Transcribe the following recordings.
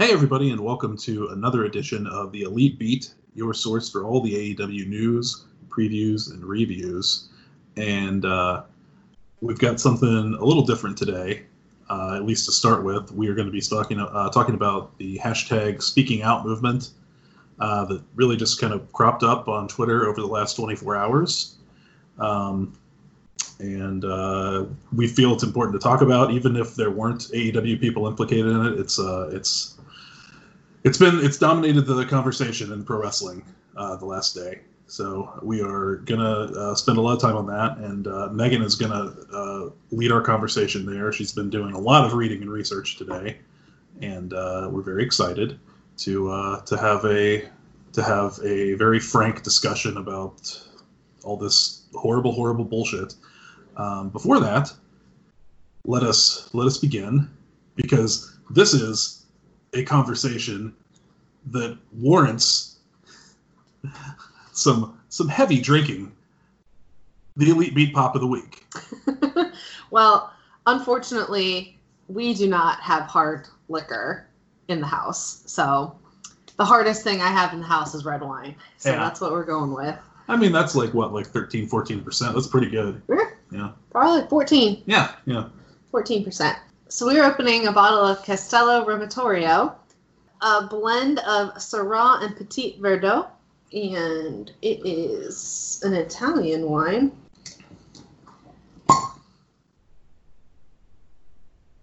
Hey, everybody, and welcome to another edition of the Elite Beat, your source for all the AEW news, previews, and reviews. And uh, we've got something a little different today. Uh, at least to start with, we are going to be talking uh, talking about the hashtag Speaking Out movement uh, that really just kind of cropped up on Twitter over the last 24 hours. Um, and uh, we feel it's important to talk about, even if there weren't AEW people implicated in it. It's uh, it's it's been it's dominated the conversation in pro wrestling uh, the last day. So we are gonna uh, spend a lot of time on that, and uh, Megan is gonna uh, lead our conversation there. She's been doing a lot of reading and research today, and uh, we're very excited to uh, to have a to have a very frank discussion about all this horrible, horrible bullshit. Um, before that, let us let us begin because this is a conversation that warrants some some heavy drinking. The elite beat pop of the week. well, unfortunately, we do not have hard liquor in the house. So the hardest thing I have in the house is red wine. So Yeah. that's what we're going with. I mean, that's like what, like 13, 14%. That's pretty good. Yeah. Yeah. Probably 14, Yeah, yeah. 14%. So we're opening a bottle of Castello Romatorio, a blend of Syrah and Petit Verdot, and it is an Italian wine.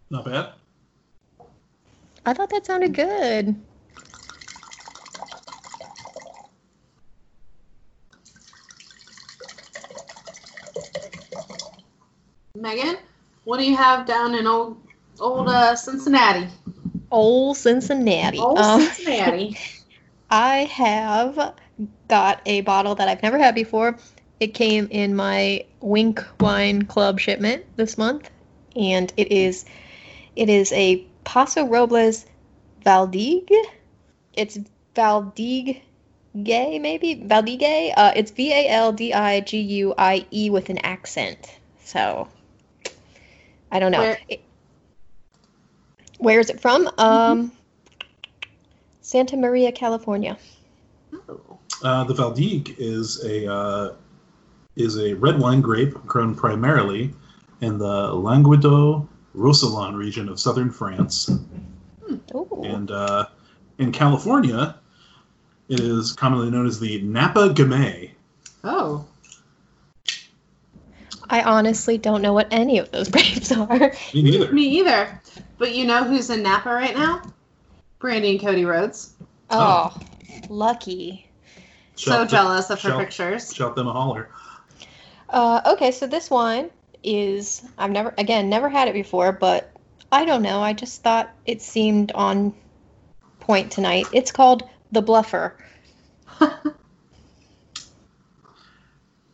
Not bad. I thought that sounded good. Megan, what do you have down in old old uh, Cincinnati? Old Cincinnati. Old Um, Cincinnati. I have got a bottle that I've never had before. It came in my Winc Wine Club shipment this month, and it is it is a Paso Robles Valdigue. It's Valdigue Gay, maybe Valdigue. Uh, it's V A L D I G U I E with an accent. So I don't know. Where- It- where is it from? Um, Santa Maria, California. Oh. Uh, the Valdigue is a uh, is a red wine grape grown primarily in the Languedoc Roussillon region of southern France, Ooh. and uh, in California, it is commonly known as the Napa Gamay. Oh. I honestly don't know what any of those grapes are. Me neither. Me either. But you know who's in Napa right now? Brandi and Cody Rhodes. Oh, lucky. so Shout- jealous of her shout- pictures. Shout them a holler. Uh, okay, so this wine is I've never again never had it before, but I don't know. I just thought it seemed on point tonight. It's called the Bluffer.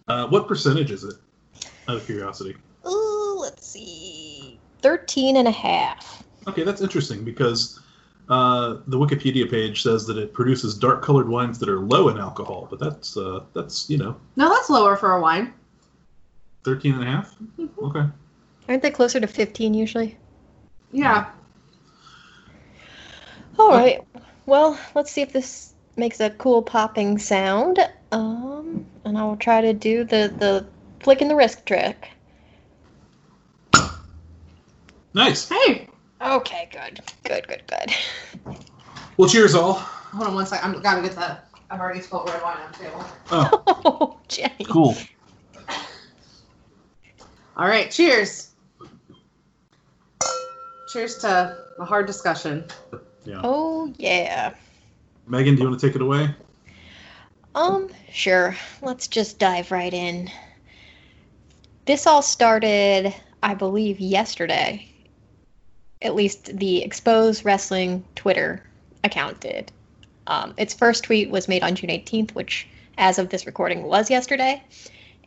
Uh, what percentage is it? Out of curiosity. Ooh, 13 and a half. Okay, that's interesting because uh, the Wikipedia page says that it produces dark-colored wines that are low in alcohol, but that's uh, that's you know No, that's lower for a wine. 13 and a half. Okay. Aren't they closer to 15 usually? Yeah. All right. Well, let's see if this makes a cool popping sound. Um, and I will try to do the the flick and the wrist trick. Nice. Hey, Okay, good, good, good, good. Well, cheers all. hold on one sec. I'm gotta get the. I've already spilled red wine on the table. Oh, Oh, Jenny. cool. All right, cheers. Cheers to a hard discussion. Yeah. Oh yeah. Megan, do you want to take it away? Um, sure. Let's just dive right in. This all started, I believe, yesterday. At least the Expose Wrestling Twitter account did. Um, its first tweet was made on June 18th, which, as of this recording, was yesterday.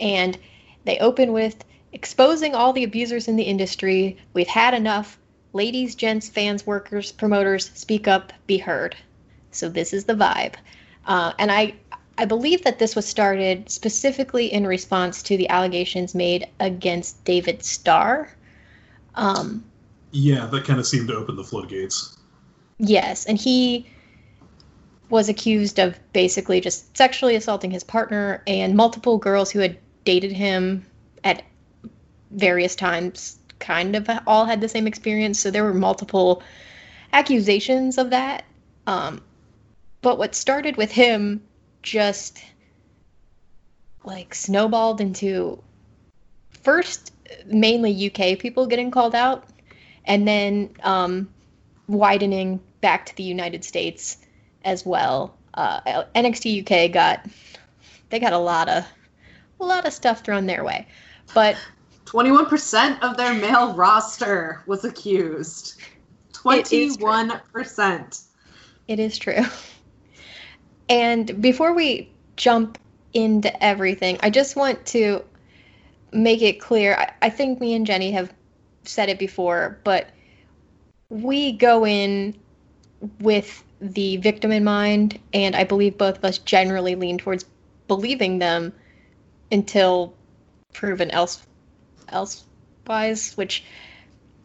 And they open with exposing all the abusers in the industry. We've had enough. Ladies, gents, fans, workers, promoters, speak up, be heard. So this is the vibe. Uh, and I, I believe that this was started specifically in response to the allegations made against David Starr. Um, Yeah, that kind of seemed to open the floodgates. Yes, and he was accused of basically just sexually assaulting his partner and multiple girls who had dated him at various times kind of all had the same experience. So there were multiple accusations of that. Um, but what started with him just like snowballed into first mainly UK people getting called out and then um, widening back to the United States as well. Uh, NXT UK got they got a lot of a lot of stuff thrown their way, but 21% of their male roster was accused. 21%. It is true. And before we jump into everything, I just want to make it clear. I, I think me and Jenny have said it before, but we go in with the victim in mind, and I believe both of us generally lean towards believing them until proven else elsewise. Which,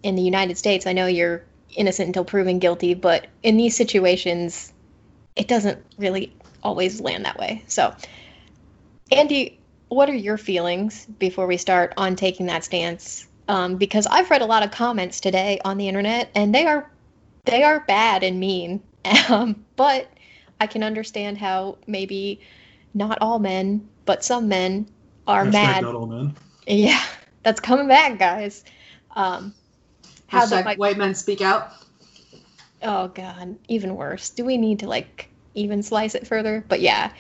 in the United States, I know you're innocent until proven guilty, but in these situations, it doesn't really always land that way. So, Andy, what are your feelings before we start on taking that stance? Um, because I've read a lot of comments today on the internet, and they are they are bad and mean. Um, but I can understand how maybe not all men, but some men are Hashtag mad. Not all men. Yeah, that's coming back, guys. Um, how they Hashtag might- white men speak out. Oh god, even worse. Do we need to like even slice it further? But yeah.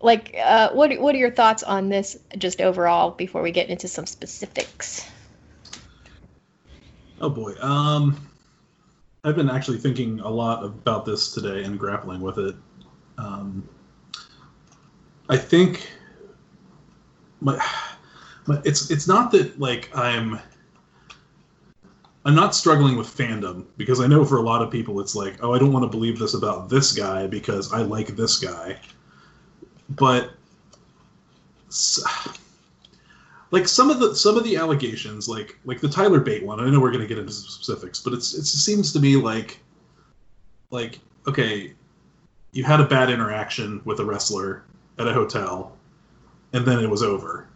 Like uh what what are your thoughts on this just overall before we get into some specifics? Oh boy. Um, I've been actually thinking a lot about this today and grappling with it. Um, I think my, my it's it's not that like I'm I'm not struggling with fandom because I know for a lot of people it's like, oh, I don't want to believe this about this guy because I like this guy. But like some of the some of the allegations, like like the Tyler Bate one, I know we're going to get into specifics, but it's it seems to me like like okay, you had a bad interaction with a wrestler at a hotel, and then it was over.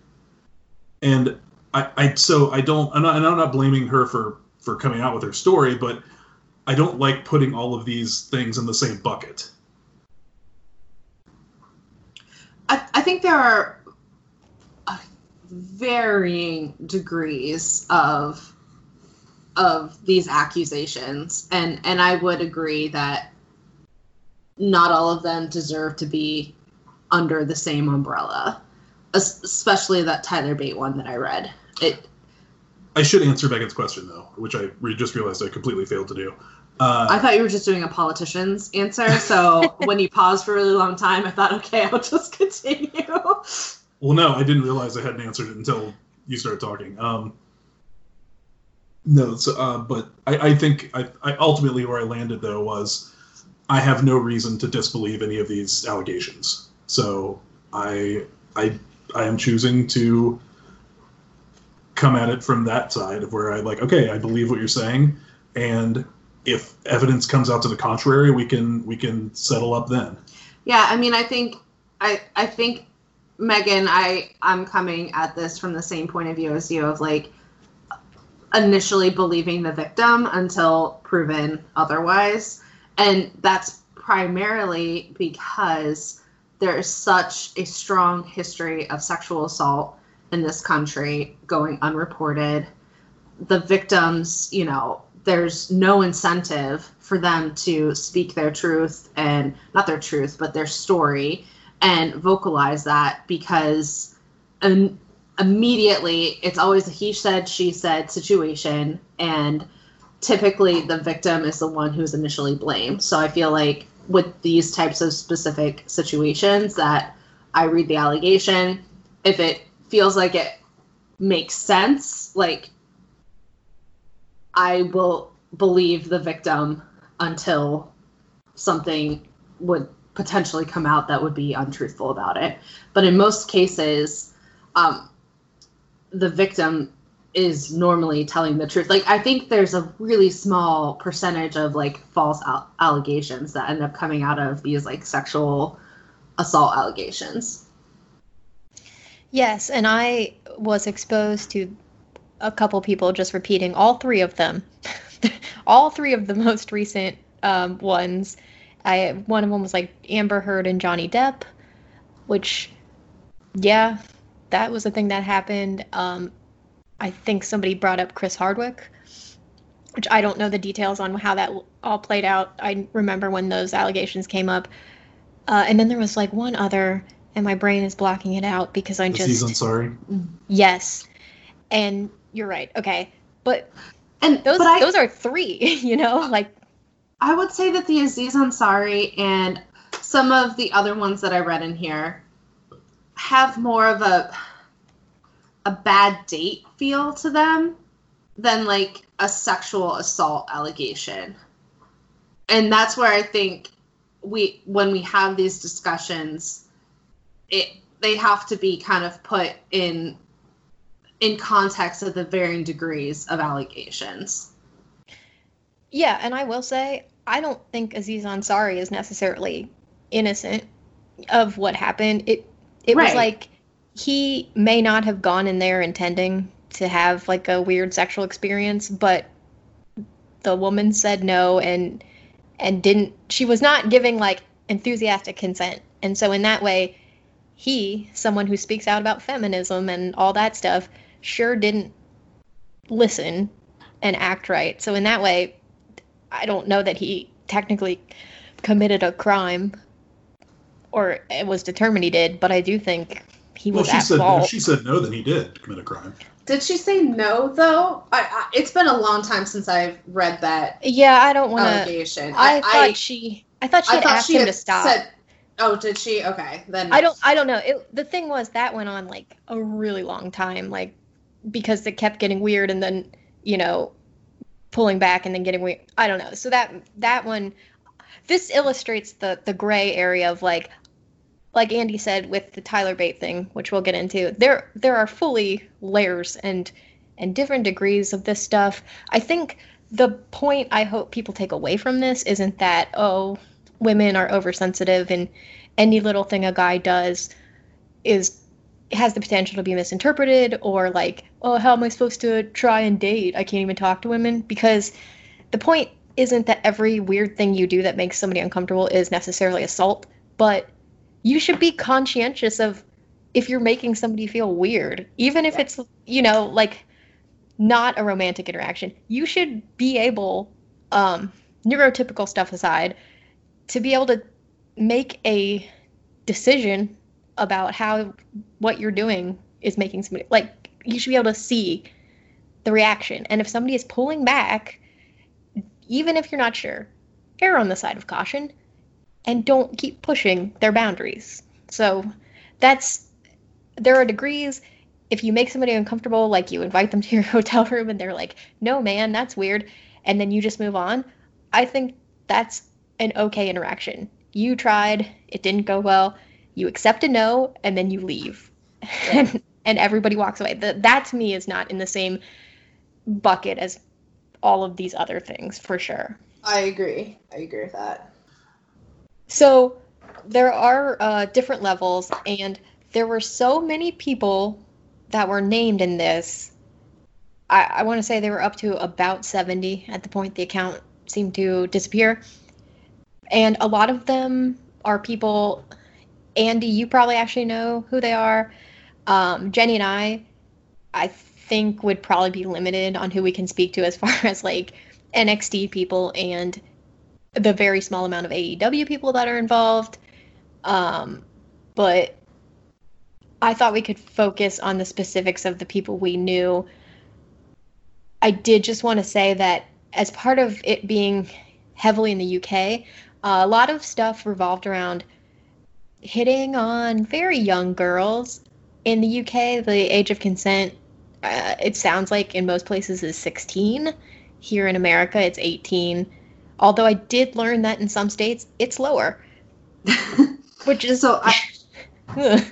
And I, I so I don't I'm not, and I'm not blaming her for for coming out with her story, but I don't like putting all of these things in the same bucket. I, I think there are varying degrees of of these accusations, and and I would agree that not all of them deserve to be under the same umbrella, especially that Tyler Bate one that I read. It I should answer Megan's question though, which I re- just realized I completely failed to do. Uh, I thought you were just doing a politician's answer, so when you paused for a really long time, I thought, okay, I'll just continue. Well, no, I didn't realize I hadn't answered it until you started talking. Um, no, so, uh, but I, I think I, I ultimately where I landed though was I have no reason to disbelieve any of these allegations. So I I I am choosing to come at it from that side of where I like okay, I believe what you're saying, and if evidence comes out to the contrary, we can we can settle up then. Yeah, I mean, I think, I, I think, Megan, I, I'm coming at this from the same point of view as you of like initially believing the victim until proven otherwise, and that's primarily because there's such a strong history of sexual assault in this country going unreported. The victims, you know, there's no incentive for them to speak their truth and not their truth, but their story and vocalize that because immediately it's always a he said, she said situation. And typically the victim is the one who's initially blamed. So I feel like with these types of specific situations that I read the allegation, if it feels like it makes sense, like I will believe the victim until something would potentially come out that would be untruthful about it. But in most cases, um, the victim is normally telling the truth. Like I think there's a really small percentage of like false al- allegations that end up coming out of these like sexual assault allegations. Yes, and I was exposed to a couple people just repeating all three of them, all three of the most recent um, ones. I one of them was like Amber Heard and Johnny Depp, which, yeah, that was a thing that happened. Um, I think somebody brought up Chris Hardwick, which I don't know the details on how that all played out. I remember when those allegations came up, uh, and then there was like one other, and my brain is blocking it out because I Aziz just sorry. yes, and you're right. Okay, but And those but I, those are three. You know, like I would say that the Aziz Ansari and some of the other ones that I read in here have more of a a bad date feel to them than like a sexual assault allegation. And that's where I think we when we have these discussions it they have to be kind of put in in context of the varying degrees of allegations. Yeah. And I will say, I don't think Aziz Ansari is necessarily innocent of what happened. It it was like he may not have gone in there intending to have like a weird sexual experience, but the woman said no and and didn't she was not giving like enthusiastic consent. And so in that way, he, someone who speaks out about feminism and all that stuff, sure didn't listen and act right. So in that way, I don't know that he technically committed a crime or it was determined he did, but I do think he Well, was she at said fault. she said no, then he did commit a crime. Did she say no though? I, I it's been a long time since I've read that yeah, I don't want to. allegation. I, thought she. I thought she had thought asked she him had to stop. said. Oh, did she? Okay, then I don't. I don't know. It, the thing was that went on like a really long time, like because it kept getting weird, and then you know, pulling back and then getting weird. I don't know. So that that one, this illustrates the the gray area of like, like Andy said with the Tyler Bate thing, which we'll get into. There there are fully layers and and different degrees of this stuff. I think the point I hope people take away from this isn't that oh women are oversensitive and any little thing a guy does is has the potential to be misinterpreted or like oh how am i supposed to try and date? I can't even talk to women because the point isn't that every weird thing you do that makes somebody uncomfortable is necessarily assault but you should be conscientious of if you're making somebody feel weird even if it's you know like not a romantic interaction. You should be able um neurotypical stuff aside to be able to make a decision about how what you're doing is making somebody like you should be able to see the reaction and if somebody is pulling back even if you're not sure err on the side of caution and don't keep pushing their boundaries so that's there are degrees if you make somebody uncomfortable like you invite them to your hotel room and they're like no man that's weird and then you just move on i think that's an okay interaction. You tried, it didn't go well. You accept a no, and then you leave, and, and everybody walks away. The, that to me is not in the same bucket as all of these other things for sure. I agree. I agree with that. So there are uh, different levels, and there were so many people that were named in this. I, I want to say they were up to about 70 at the point the account seemed to disappear. And a lot of them are people, Andy, you probably actually know who they are. Um, Jenny and I, I think, would probably be limited on who we can speak to as far as like NXT people and the very small amount of AEW people that are involved. Um, but I thought we could focus on the specifics of the people we knew. I did just want to say that as part of it being heavily in the UK, uh, a lot of stuff revolved around hitting on very young girls. In the UK, the age of consent, uh, it sounds like in most places, is 16. Here in America, it's 18. Although I did learn that in some states, it's lower. Which is so I,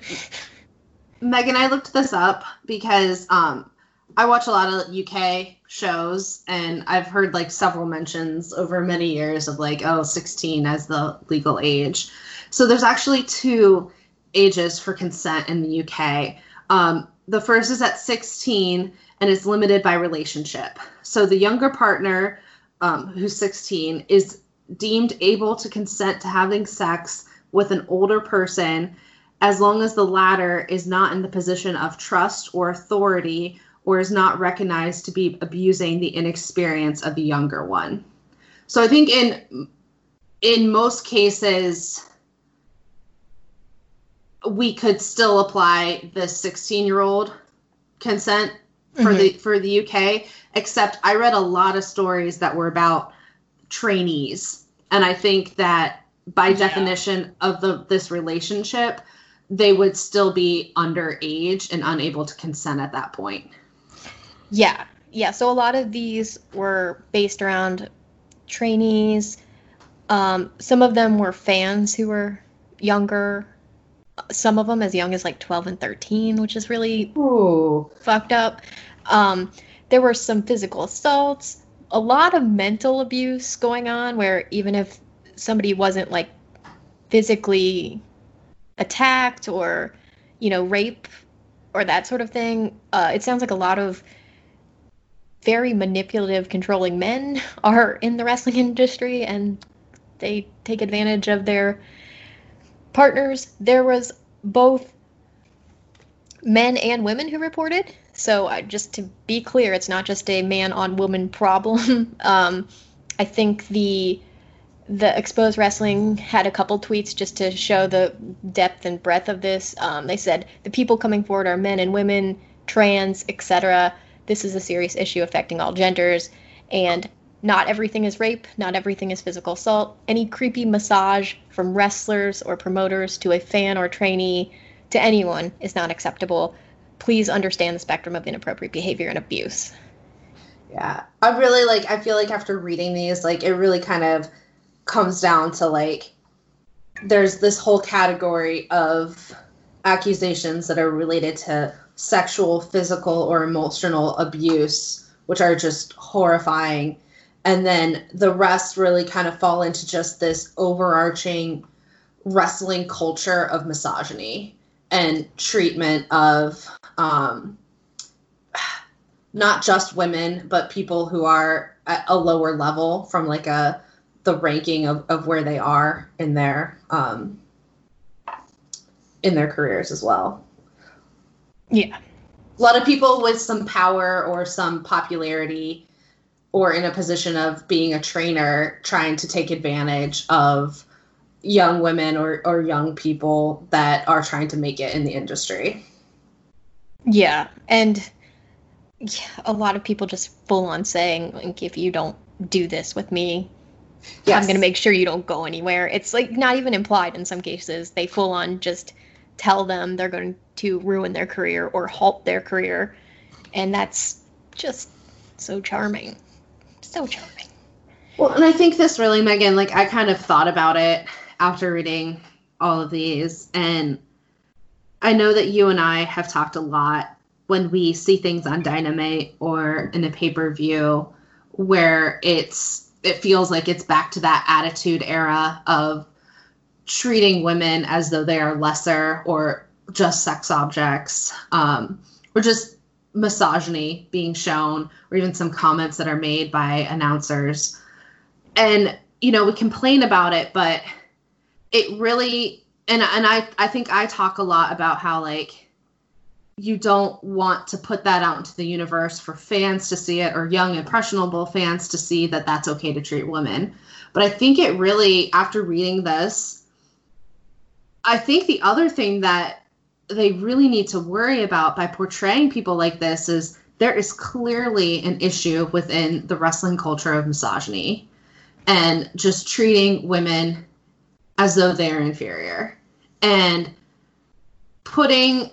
Megan, I looked this up because um, I watch a lot of UK shows, and I've heard like several mentions over many years of like, oh, 16 as the legal age. So there's actually two ages for consent in the UK. Um, the first is at 16 and it's limited by relationship. So the younger partner, um, who's 16, is deemed able to consent to having sex with an older person as long as the latter is not in the position of trust or authority or is not recognized to be abusing the inexperience of the younger one. So I think in in most cases we could still apply the 16 year old consent for mm-hmm. the for the UK except I read a lot of stories that were about trainees and I think that by yeah. definition of the this relationship they would still be underage and unable to consent at that point. Yeah. Yeah. So a lot of these were based around trainees. Um, some of them were fans who were younger. Some of them as young as like 12 and 13, which is really Ooh. fucked up. Um, there were some physical assaults, a lot of mental abuse going on where even if somebody wasn't like physically attacked or, you know, rape or that sort of thing, uh, it sounds like a lot of very manipulative, controlling men are in the wrestling industry and they take advantage of their partners. There was both men and women who reported. So just to be clear, it's not just a man on woman problem. um, I think the the exposed wrestling had a couple tweets just to show the depth and breadth of this. Um, they said the people coming forward are men and women, trans, etc this is a serious issue affecting all genders, and not everything is rape, not everything is physical assault. Any creepy massage from wrestlers or promoters to a fan or trainee to anyone is not acceptable. Please understand the spectrum of inappropriate behavior and abuse. Yeah. I really like I feel like after reading these like it really kind of comes down to like there's this whole category of accusations that are related to sexual, physical, or emotional abuse, which are just horrifying. And then the rest really kind of fall into just this overarching wrestling culture of misogyny and treatment of um, not just women, but people who are at a lower level from like a the ranking of, of where they are in their um, in their careers as well. Yeah. A lot of people with some power or some popularity or in a position of being a trainer trying to take advantage of young women or, or young people that are trying to make it in the industry. Yeah. And yeah, a lot of people just full on saying, like, if you don't do this with me, yes. I'm going to make sure you don't go anywhere. It's like not even implied in some cases. They full on just tell them they're going to ruin their career or halt their career. And that's just so charming. So charming. Well, and I think this really, Megan, like I kind of thought about it after reading all of these. And I know that you and I have talked a lot when we see things on Dynamite or in a pay per view where it's it feels like it's back to that attitude era of treating women as though they are lesser or just sex objects, um, or just misogyny being shown, or even some comments that are made by announcers. And, you know, we complain about it, but it really, and, and I, I think I talk a lot about how, like, you don't want to put that out into the universe for fans to see it or young impressionable fans to see that that's okay to treat women but i think it really after reading this I think the other thing that they really need to worry about by portraying people like this is there is clearly an issue within the wrestling culture of misogyny and just treating women as though they're inferior and putting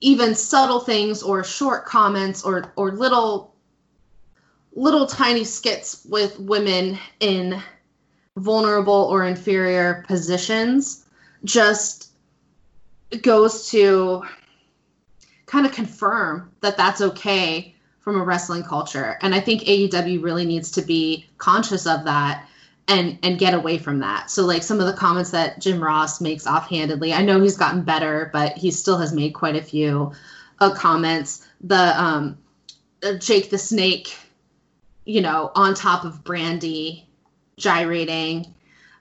even subtle things or short comments or or little little tiny skits with women in vulnerable or inferior positions just goes to kind of confirm that that's okay from a wrestling culture. And I think AEW really needs to be conscious of that and and get away from that. So like some of the comments that Jim Ross makes offhandedly, I know he's gotten better, but he still has made quite a few uh, comments. The um, uh, Jake the Snake, you know, on top of Brandi gyrating.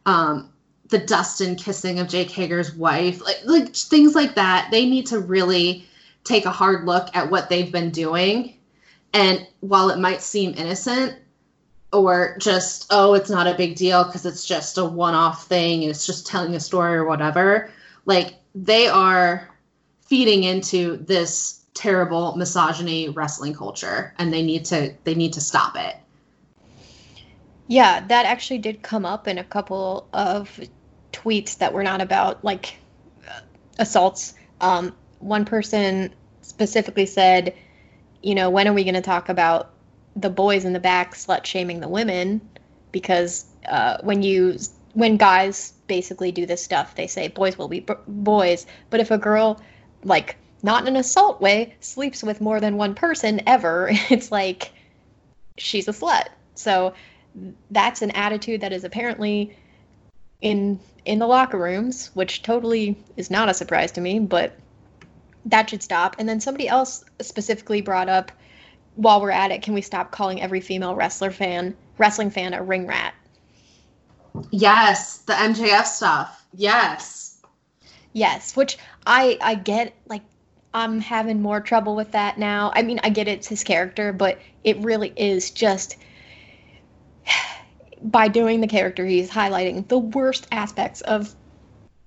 Um, the Dustin kissing of Jake Hager's wife, like like things like that. They need to really take a hard look at what they've been doing. And while it might seem innocent, or just oh it's not a big deal because it's just a one-off thing and it's just telling a story or whatever like they are feeding into this terrible misogyny wrestling culture and they need to they need to stop it yeah that actually did come up in a couple of tweets that were not about like assaults um, one person specifically said you know when are we going to talk about the boys in the back slut shaming the women because uh, when you when guys basically do this stuff, they say boys will be b- boys. But if a girl, like not in an assault way, sleeps with more than one person ever, it's like she's a slut. So that's an attitude that is apparently in in the locker rooms, which totally is not a surprise to me, but that should stop. And then somebody else specifically brought up while we're at it, can we stop calling every female wrestler fan, wrestling fan, a ring rat? Yes, the MJF stuff. Yes. Yes, which I I get like I'm having more trouble with that now. I mean, I get it's his character, but it really is just by doing the character, he's highlighting the worst aspects of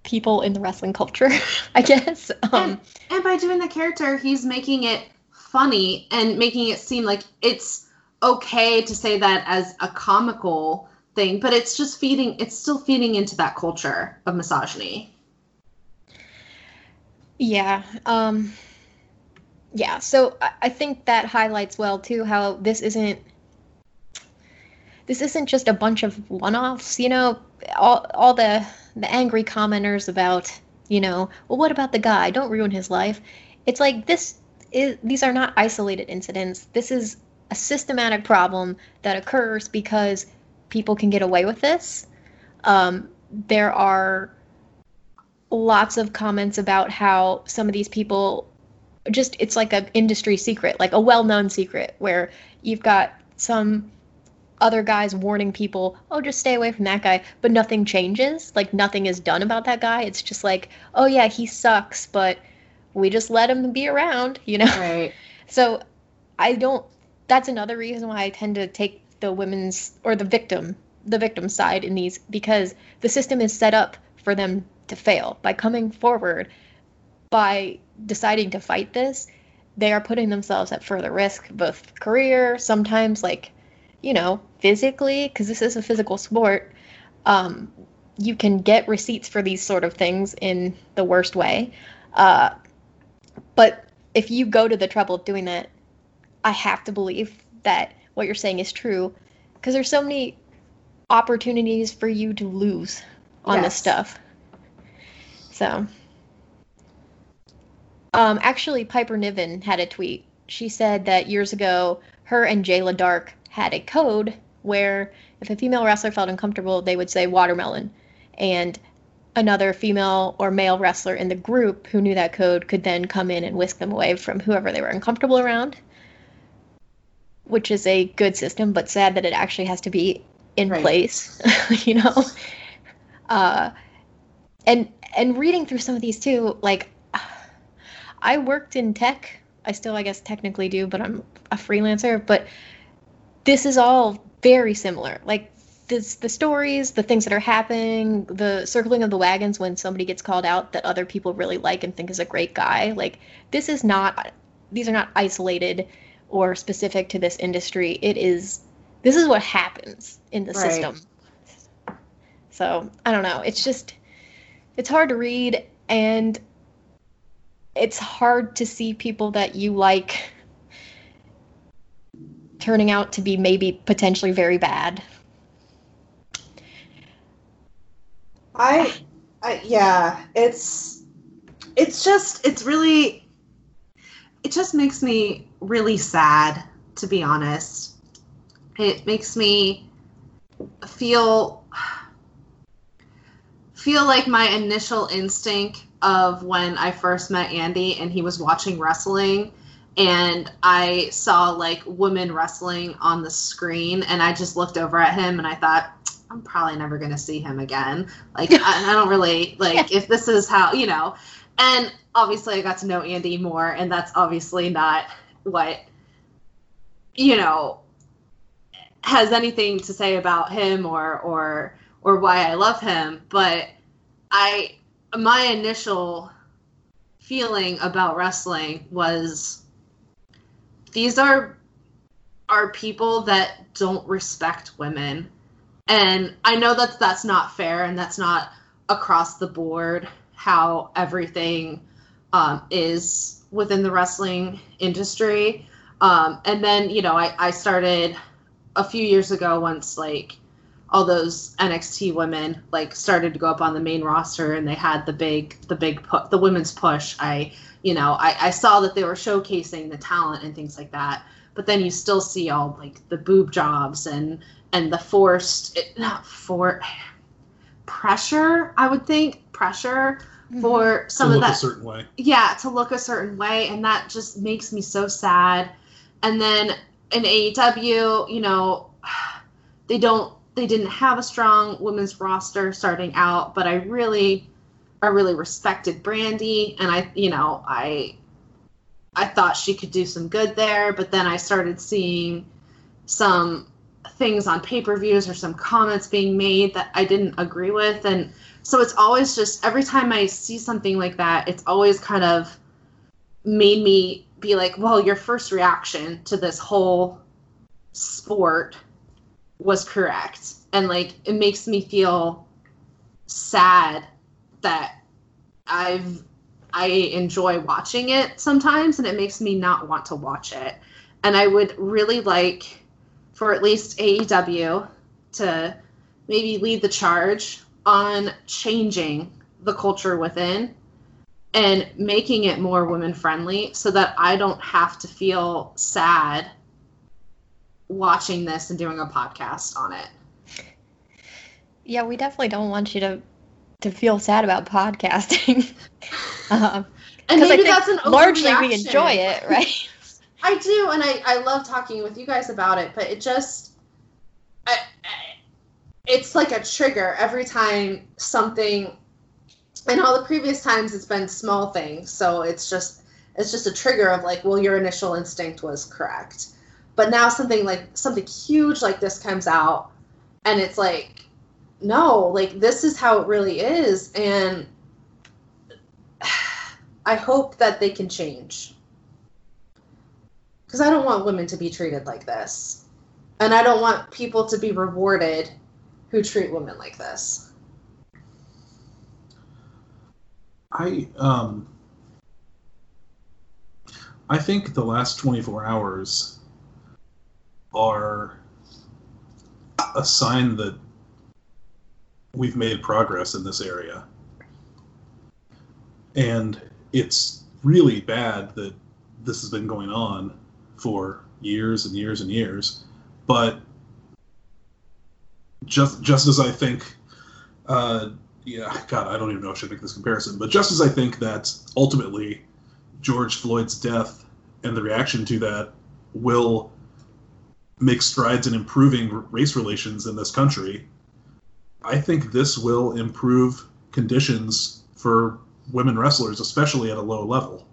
people in the wrestling culture, I guess. Um, and, and by doing the character, he's making it funny and making it seem like it's okay to say that as a comical thing, but it's just feeding it's still feeding into that culture of misogyny. Yeah. Um yeah, so I think that highlights well too how this isn't this isn't just a bunch of one-offs, you know, all all the the angry commenters about, you know, well what about the guy? Don't ruin his life. It's like this is, these are not isolated incidents. This is a systematic problem that occurs because people can get away with this. Um, there are lots of comments about how some of these people just it's like an industry secret, like a well-known secret where you've got some other guys warning people, "Oh, just stay away from that guy," but nothing changes. Like nothing is done about that guy. It's just like, "Oh yeah, he sucks, but we just let him be around, you know? Right. So I don't, that's another reason why I tend to take the women's or the victim, the victim side in these, because the system is set up for them to fail. By coming forward, by deciding to fight this, they are putting themselves at further risk, both career, sometimes like, you know, physically, because this is a physical sport. Um, you can get receipts for these sort of things in the worst way. Uh, but if you go to the trouble of doing that, I have to believe that what you're saying is true because there's so many opportunities for you to lose on yes. this stuff. So, um, actually, Piper Niven had a tweet. She said that years ago, her and Jayla Dark had a code where if a female wrestler felt uncomfortable, they would say watermelon. And another female or male wrestler in the group who knew that code could then come in and whisk them away from whoever they were uncomfortable around, which is a good system, but sad that it actually has to be in right. place, you know. Uh, and and reading through some of these too, like I worked in tech. I still, I guess, technically do, but I'm a freelancer. But this is all very similar. Like this, the stories, the things that are happening, the circling of the wagons when somebody gets called out that other people really like and think is a great guy. Like this is not these are not isolated or specific to this industry. It is this is what happens in the right. system. So, I don't know. It's just it's hard to read and it's hard to see people that you like turning out to be maybe potentially very bad I, I yeah, it's it's just it's really it just makes me really sad to be honest. It makes me feel feel like my initial instinct of when I first met Andy and he was watching wrestling and I saw like women wrestling on the screen and I just looked over at him and I thought I'm probably never going to see him again. Like I, I don't really like if this is how, you know. And obviously I got to know Andy more and that's obviously not what you know has anything to say about him or or or why I love him, but I my initial feeling about wrestling was these are are people that don't respect women. And I know that that's not fair and that's not across the board how everything um, is within the wrestling industry. Um, and then, you know, I, I started a few years ago once like all those NXT women like started to go up on the main roster and they had the big the big pu- the women's push. I you know I, I saw that they were showcasing the talent and things like that. But then you still see all like the boob jobs and and the forced it, not for pressure. I would think pressure Mm-hmm. for some to of look that a certain way. yeah to look a certain way and that just makes me so sad and then in AEW you know they don't they didn't have a strong women's roster starting out but I really I really respected Brandi and I you know I I thought she could do some good there but then I started seeing some things on pay-per-views or some comments being made that I didn't agree with and so it's always just every time I see something like that, it's always kind of made me be like, well, your first reaction to this whole sport was correct. And like it makes me feel sad that I've I enjoy watching it sometimes and it makes me not want to watch it. And I would really like for at least AEW to maybe lead the charge on changing the culture within and making it more women friendly so that I don't have to feel sad watching this and doing a podcast on it. Yeah, we definitely don't want you to to feel sad about podcasting. um, And maybe that's an largely we enjoy it, right? I do, and I, I love talking with you guys about it, but it just, I, I, it's like a trigger every time something, and all the previous times it's been small things, so it's just, it's just a trigger of like, well, your initial instinct was correct, but now something like something huge like this comes out, and it's like, no, like this is how it really is, and I hope that they can change because I don't want women to be treated like this. And I don't want people to be rewarded who treat women like this. I um I think the last 24 hours are a sign that we've made progress in this area. And it's really bad that this has been going on for years and years and years. But just just as I think uh, yeah, God, I don't even know if I should make this comparison, but just as I think that ultimately George Floyd's death and the reaction to that will make strides in improving race relations in this country, I think this will improve conditions for women wrestlers, especially at a low level.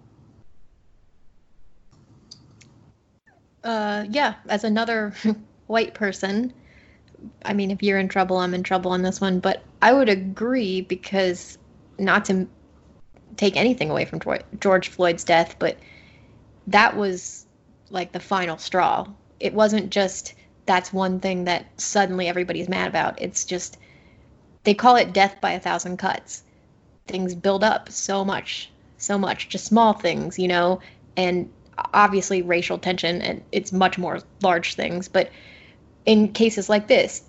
Uh, yeah, as another white person, I mean, if you're in trouble, I'm in trouble on this one. But I would agree because not to take anything away from George Floyd's death, but that was like the final straw. It wasn't just that's one thing that suddenly everybody's mad about. It's just they call it death by a thousand cuts. Things build up so much, so much, just small things, you know, and obviously racial tension and it's much more large things but in cases like this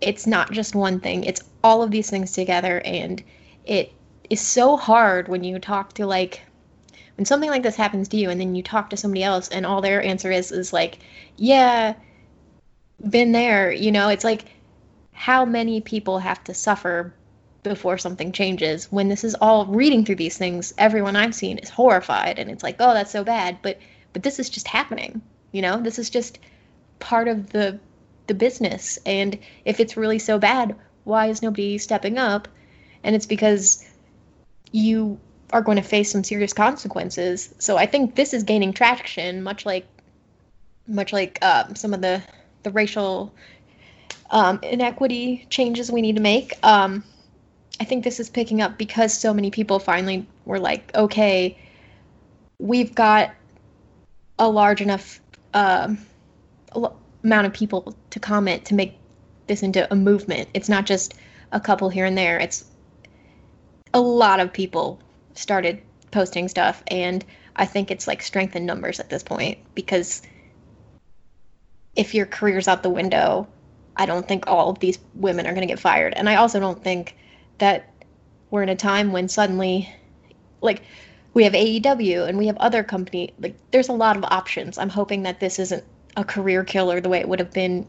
it's not just one thing it's all of these things together and it is so hard when you talk to like when something like this happens to you and then you talk to somebody else and all their answer is is like yeah been there you know it's like how many people have to suffer before something changes. When this is all reading through these things everyone i've seen is horrified and it's like oh that's so bad. But but this is just happening you know? This is just part of the the business. And if it's really so bad why is nobody stepping up? And it's because you are going to face some serious consequences. So I think this is gaining traction, much like much like um, some of the the racial um, inequity changes we need to make. Um, I think this is picking up because so many people finally were like, okay, we've got a large enough um, amount of people to comment to make this into a movement. It's not just a couple here and there. It's a lot of people started posting stuff and I think it's like strength in numbers at this point because if your career's out the window, I don't think all of these women are going to get fired. And I also don't think that we're in a time when suddenly like we have AEW and we have other company like there's a lot of options. I'm hoping that this isn't a career killer the way it would have been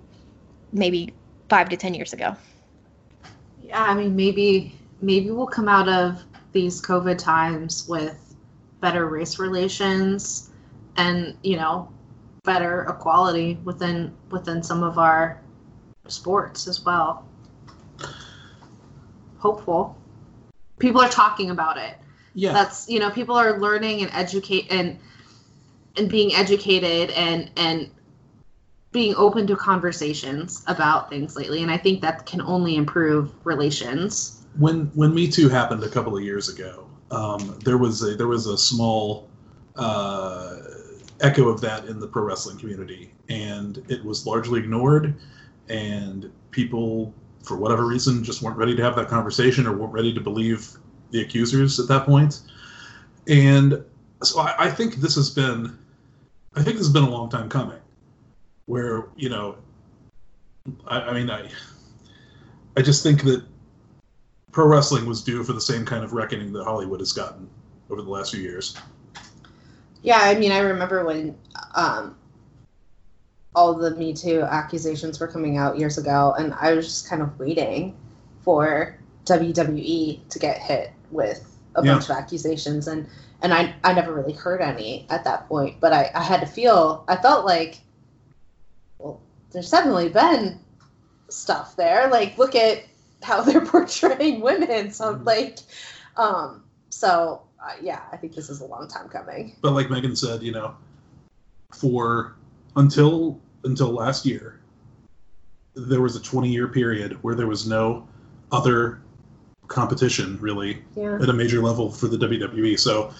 maybe 5 to 10 years ago. Yeah, I mean maybe maybe we'll come out of these COVID times with better race relations and you know better equality within within some of our sports as well. Hopeful. People are talking about it. Yeah. That's you know people are learning and educate and and being educated and and being open to conversations about things lately and I think that can only improve relations when when Me Too happened a couple of years ago, um, there was a there was a small uh, echo of that in the pro wrestling community, and it was largely ignored, and people, for whatever reason, just weren't ready to have that conversation or weren't ready to believe the accusers at that point. And so I, I think this has been, I think this has been a long time coming, where you know, I, I mean I, I just think that pro wrestling was due for the same kind of reckoning that Hollywood has gotten over the last few years. Yeah, I mean, I remember when um, all the Me Too accusations were coming out years ago, and I was just kind of waiting for WWE to get hit with a yeah. bunch of accusations, and and I I never really heard any at that point, but I I had to feel I felt like, well, there's definitely been stuff there. Like, look at how they're portraying women. So mm-hmm. like, um, so uh, yeah, I think this is a long time coming. But like Megan said, you know, for until until last year, there was a 20 year period where there was no other competition really yeah. at a major level for the WWE. So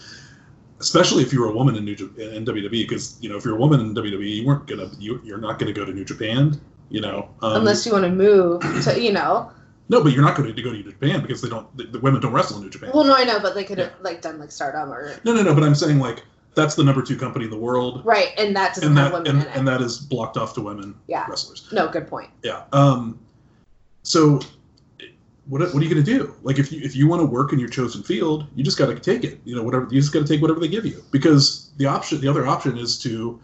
especially if you were a woman in New in WWE, because you know if you're a woman in WWE, you weren't gonna you, you're not gonna go to New Japan, you know, um, unless you want to move to you know no, but you're not going to go to New Japan because they don't. The, the women don't wrestle in New Japan. Well, no, I know, but they could have yeah. like done like Stardom or. No, no, no. But I'm saying like that's the number two company in the world. Right, and that doesn't and have that, women and, and that is blocked off to women yeah. wrestlers. No, good point. Yeah. Um. So, what what are you going to do? Like, if you if you want to work in your chosen field, you just got to take it. You know, whatever you just got to take whatever they give you because the option, the other option is to,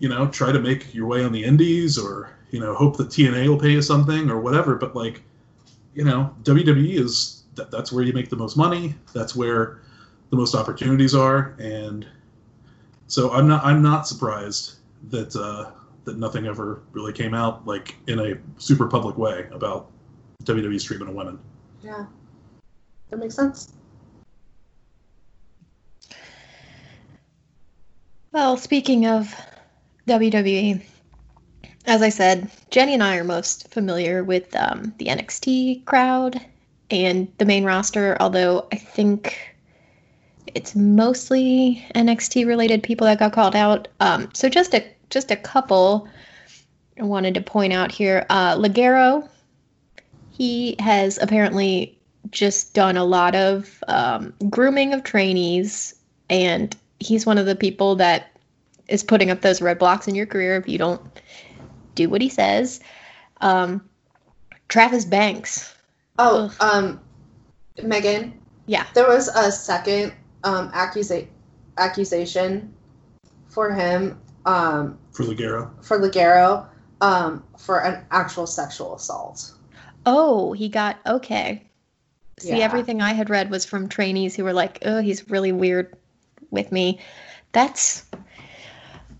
you know, try to make your way on the indies or you know hope that TNA will pay you something or whatever. But like you know, WWE is that, that's where you make the most money. That's where the most opportunities are, and so I'm not I'm not surprised that uh, that nothing ever really came out like in a super public way about WWE's treatment of women. Yeah, that makes sense. Well, speaking of WWE, as I said, Jenny and I are most familiar with um, the NXT crowd and the main roster, although I think it's mostly NXT related people that got called out. Um, so just a just a couple I wanted to point out here. Uh, Ligero, he has apparently just done a lot of um, grooming of trainees, and he's one of the people that is putting up those red blocks in your career if you don't do what he says. Um, Travis Banks. Oh, um, Megan. Yeah. There was a second um accusation. accusation for him um, For Ligero. for Ligero um, for an actual sexual assault. Oh, he got okay. See, Yeah. everything I had read was from trainees who were like, "Oh, he's really weird with me." That's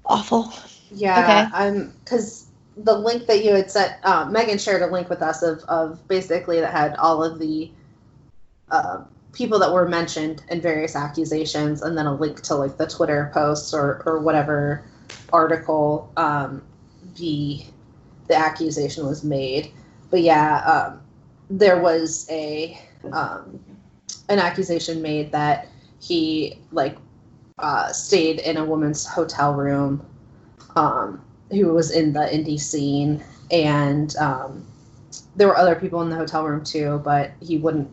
awful. Yeah, Okay. I'm because the link that you had sent, uh, Megan shared a link with us of of basically that had all of the uh, people that were mentioned in various accusations, and then a link to like the Twitter posts or or whatever article um, the the accusation was made. But yeah, um, there was a um, an accusation made that he like uh, stayed in a woman's hotel room um, who was in the indie scene, and um, there were other people in the hotel room too. But he wouldn't.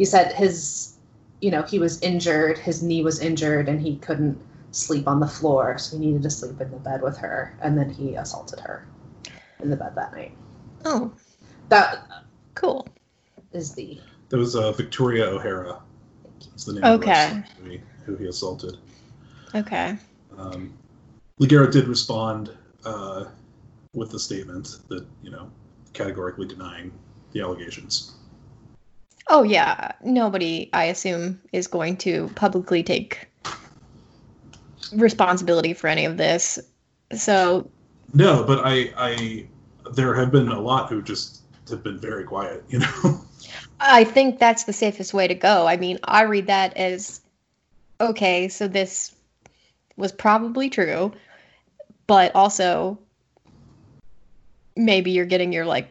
He said his, you know, he was injured. His knee was injured, and he couldn't sleep on the floor, so he needed to sleep in the bed with her. And then he assaulted her in the bed that night. Oh, That cool. is the That was uh, Victoria O'Hara. Is the name Okay. of the who he assaulted. Okay. Um, Ligero did respond uh, with a statement that, you know, categorically denying the allegations. Oh yeah, nobody I assume is going to publicly take responsibility for any of this. So, No, but I, I, there have been a lot who just have been very quiet, you know? I think that's the safest way to go. I mean, I read that as okay, so this was probably true, but also maybe you're getting your like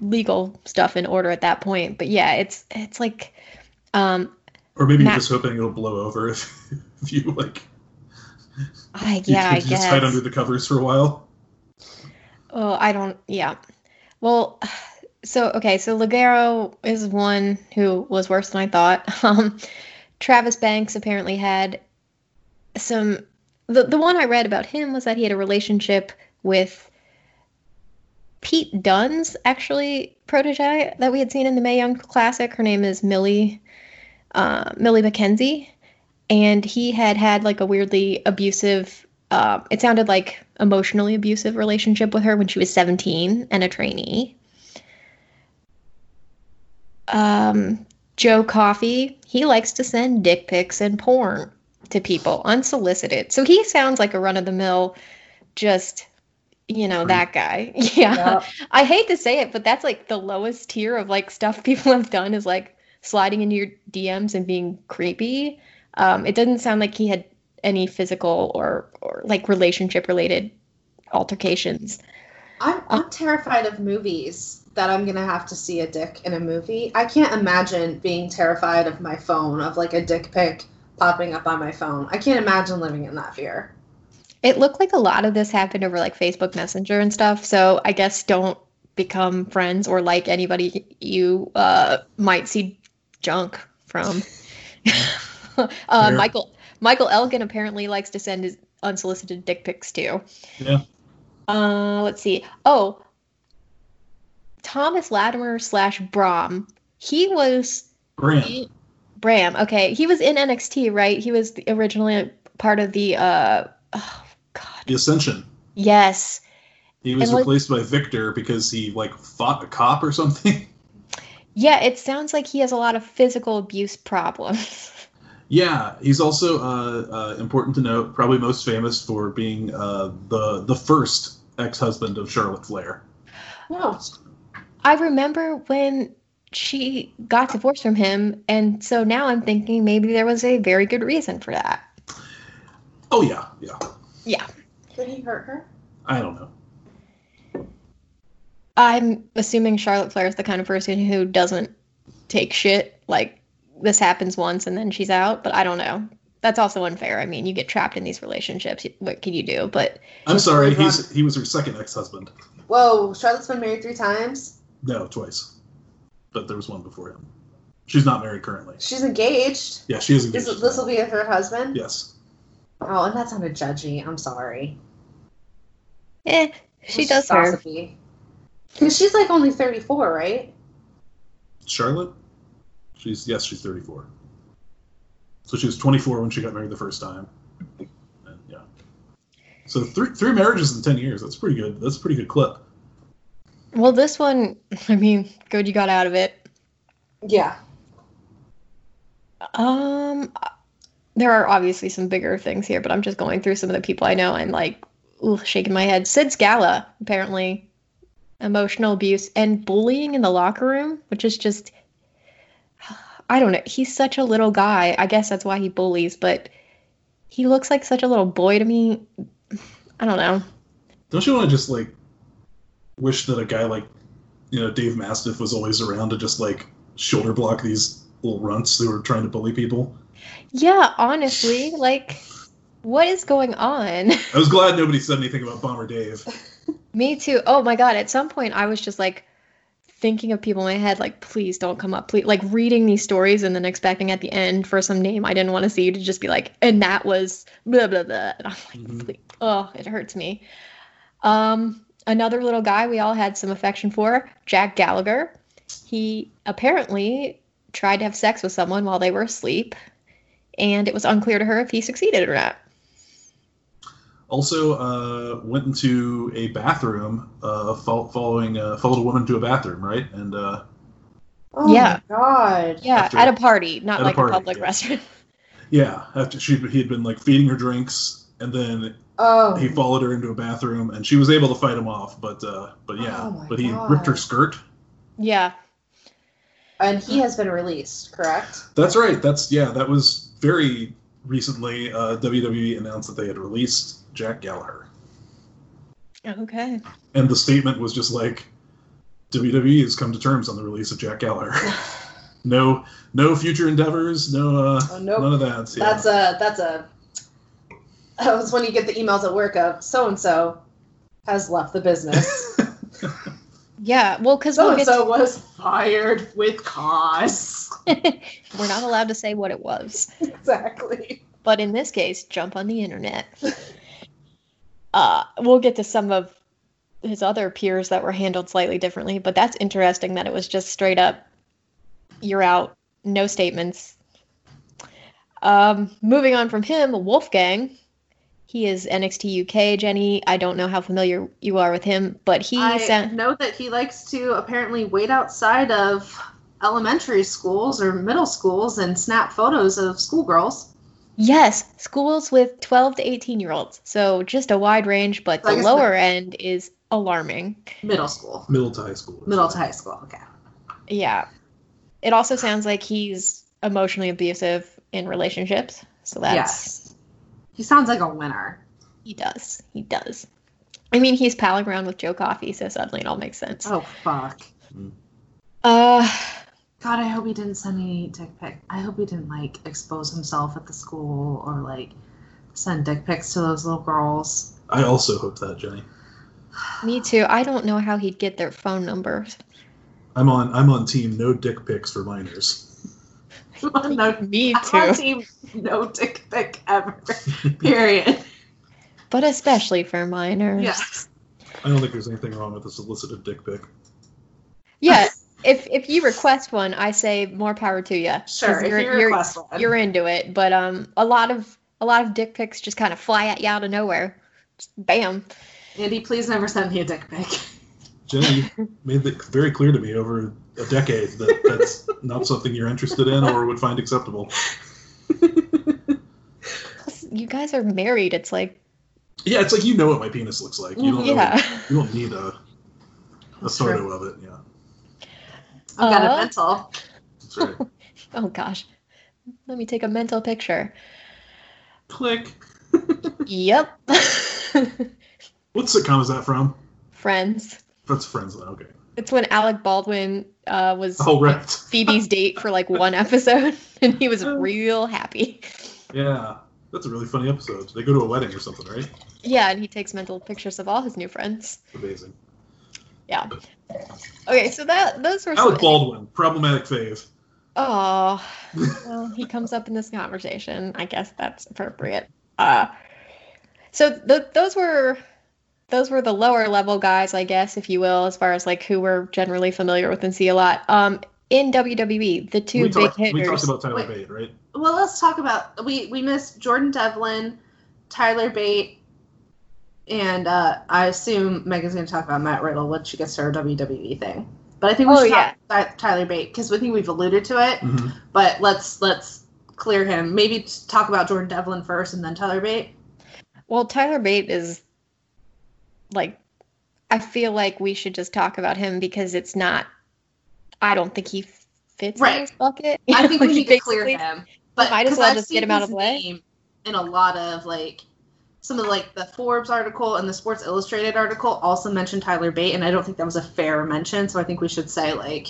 legal stuff in order at that point. But yeah, it's it's like um or maybe Matt- you're just hoping it'll blow over if, if you, like, I you, yeah, I you just hide under the covers for a while. Oh, I don't. Yeah. Well, so okay, so Ligero is one who was worse than I thought. Um, Travis Banks apparently had some. The the one I read about him was that he had a relationship with Pete Dunne's actually protege that we had seen in the Mae Young Classic. Her name is Millie uh, Millie McKenzie, and he had had like a weirdly abusive. Uh, it sounded like emotionally abusive relationship with her when she was 17 and a trainee. Um, Joe Coffey, he likes to send dick pics and porn to people unsolicited. So he sounds like a run of the mill, just, you know, that guy. Yeah. Yep. I hate to say it, but that's like the lowest tier of like stuff people have done is like sliding into your DMs and being creepy. Um, it doesn't sound like he had any physical or, or like relationship related altercations. I'm, I'm terrified of movies that I'm gonna have to see a dick in a movie. I can't imagine being terrified of my phone, of like a dick pic popping up on my phone. I can't imagine living in that fear. It looked like a lot of this happened over like Facebook Messenger and stuff. So I guess don't become friends or like anybody you uh, might see junk from. uh. Michael Michael Elgin apparently likes to send his unsolicited dick pics too. Yeah. Uh, let's see. Oh, Thomas Latimer slash Brom. He was Graham. Bram. Okay, he was in NXT, right? He was originally part of the. uh Oh God. The Ascension. Yes. He was And, replaced by Viktor because he like fought a cop or something. Yeah, it sounds like he has a lot of physical abuse problems. yeah, he's also uh, uh, important to note, probably most famous for being uh, the the first ex-husband of Charlotte Flair. No. I remember when she got divorced from him, and so now I'm thinking maybe there was a very good reason for that. Oh yeah, yeah. Yeah. Did he hurt her? I don't know. I'm assuming Charlotte Flair is the kind of person who doesn't take shit. Like, this happens once and then she's out, but I don't know. That's also unfair. I mean, you get trapped in these relationships. What can you do? But I'm sorry. He's he was her second ex-husband. Whoa, Charlotte's been married three times. No, twice. But there was one before him. She's not married currently. She's engaged. Yeah, she is engaged. This this will be her husband. Yes. Oh, and that sounded judgy. I'm sorry. eh, she It's does her. gossipy. 'Cause she's like only 34, right? Charlotte. She's yes, she's 34. So she was 24 when she got married the first time. And, yeah. So three three marriages in 10 years. That's pretty good. That's a pretty good clip. Well, this one, I mean, good you got out of it. Yeah. Um, there are obviously some bigger things here, but I'm just going through some of the people I know and like ooh, shaking my head. Sid Scala, apparently, emotional abuse and bullying in the locker room, which is just, I don't know. He's such a little guy. I guess that's why he bullies, but he looks like such a little boy to me. I don't know. Don't you want to just like wish that a guy like you know Dave Mastiff was always around to just like shoulder block these little runts who were trying to bully people? Yeah, honestly, like, what is going on? I was glad nobody said anything about Bomber Dave. Me too. Oh my god, at some point I was just like thinking of people in my head like please don't come up. Please like reading these stories and then expecting at the end for some name I didn't want to see to just be like and that was blah blah blah. And I'm like Mhm. please, oh, it hurts me. Um another little guy we all had some affection for, Jack Gallagher. He apparently tried to have sex with someone while they were asleep and it was unclear to her if he succeeded or not. Also, uh, went into a bathroom, uh, following uh, followed a woman to a bathroom, right? And uh, Oh Yeah. my god. Yeah, After- at a party, not at a like party, a public yeah. restaurant. yeah, after she he had been like feeding her drinks, and then Oh. he followed her into a bathroom, and she was able to fight him off. But uh, but yeah, Oh but he God. ripped her skirt. Yeah. And he has been released, correct? That's right. That's yeah. That was very recently. Uh, WWE announced that they had released Jack Gallagher, Okay. and the statement was just like, WWE has come to terms on the release of Jack Gallagher. no, no future endeavors. No, uh, Oh, nope. none of that. Yeah. That's a that's a that was when you get the emails at work of so and so has left the business. Yeah. Well, because so and so was fired with cause. we're not allowed to say what it was, exactly. but in this case, jump on the internet. Uh, we'll get to some of his other peers that were handled slightly differently, but that's interesting that it was just straight up, you're out, no statements. Um, moving on from him, Wolfgang. He is NXT UK, Jenny. I don't know how familiar you are with him, but he I sent. know that he likes to apparently wait outside of elementary schools or middle schools and snap photos of schoolgirls. Yes, schools with 12 to 18 year olds. So just a wide range, but So the guess lower end is alarming. Middle school. middle to high school. Middle to high school. Okay. Yeah. It also sounds like he's emotionally abusive in relationships. So that's Yes. He sounds like a winner. he does. He does. I mean, he's palling around with Joe Coffey, so suddenly it all makes sense. Oh fuck. Uh God, I hope he didn't send any dick pic. I hope he didn't like expose himself at the school or like send dick pics to those little girls. I also hope that, Jenny. me too. I don't know how he'd get their phone numbers. I'm on. I'm on team no dick pics for minors. no, Me I'm on too. team no dick pic ever. Period. But especially for minors. Yes. I don't think there's anything wrong with a solicited dick pic. Yeah. If if you request one, I say more power to you. Sure. If you request one. you're into it. But um, a lot of a lot of dick pics just kind of fly at you out of nowhere. Just bam. Andy, please never send me a dick pic. Jenny made it very clear to me over a decade that that's not something you're interested in or would find acceptable. Plus, you guys are married. It's like Yeah, it's like you know what my penis looks like. You don't. yeah. Know, you don't need a a photo of it. Yeah, I've got Uh, a mental. right. Oh gosh. Let me take a mental picture. Click. Yep. What sitcom is that from? Friends. That's Friends. Okay. It's when Alec Baldwin uh, was Oh right. Phoebe's date for like one episode, and he was real happy. Yeah, that's a really funny episode. They go to a wedding or something, right? Yeah, and he takes mental pictures of all his new friends. Amazing. Yeah. Okay, so that those were Alec some. Baldwin, problematic phase. Oh, well, he comes up in this conversation. I guess that's appropriate. Uh, so th- those were those were the lower level guys, I guess, if you will, as far as like who we're generally familiar with and see a lot. Um, in WWE, the two we, big talked, we talked about Tyler Wait. Bate, right? Well, let's talk about we we missed Jordan Devlin, Tyler Bate, and uh, I assume Megan's going to talk about Matt Riddle when she gets to her WWE thing. But I think we Oh, should yeah. talk about Tyler Bate because we think we've alluded to it. Mhm. But let's let's clear him. Maybe talk about Jordan Devlin first and then Tyler Bate. Well, Tyler Bate is like, I feel like we should just talk about him because it's not. I don't think he fits Right. in this bucket. I think we need to clear him. But might as 'cause well I've just get him out of the way. In a lot of like some of like the Forbes article and the Sports Illustrated article also mentioned Tyler Bate, and I don't think that was a fair mention. So I think we should say like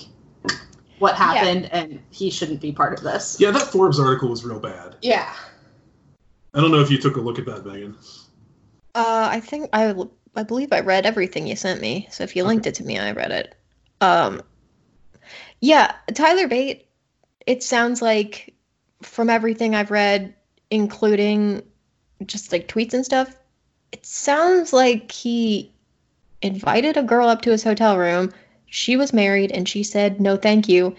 what happened, and he shouldn't be part of this. Yeah, that Forbes article was real bad. Yeah. I don't know if you took a look at that, Megan. Uh, I think I, I believe I read everything you sent me. So if you Okay. linked it to me, I read it. Um, yeah, Tyler Bate. It sounds like from everything I've read, including just like tweets and stuff, it sounds like he invited a girl up to his hotel room. She was married, and she said no, thank you.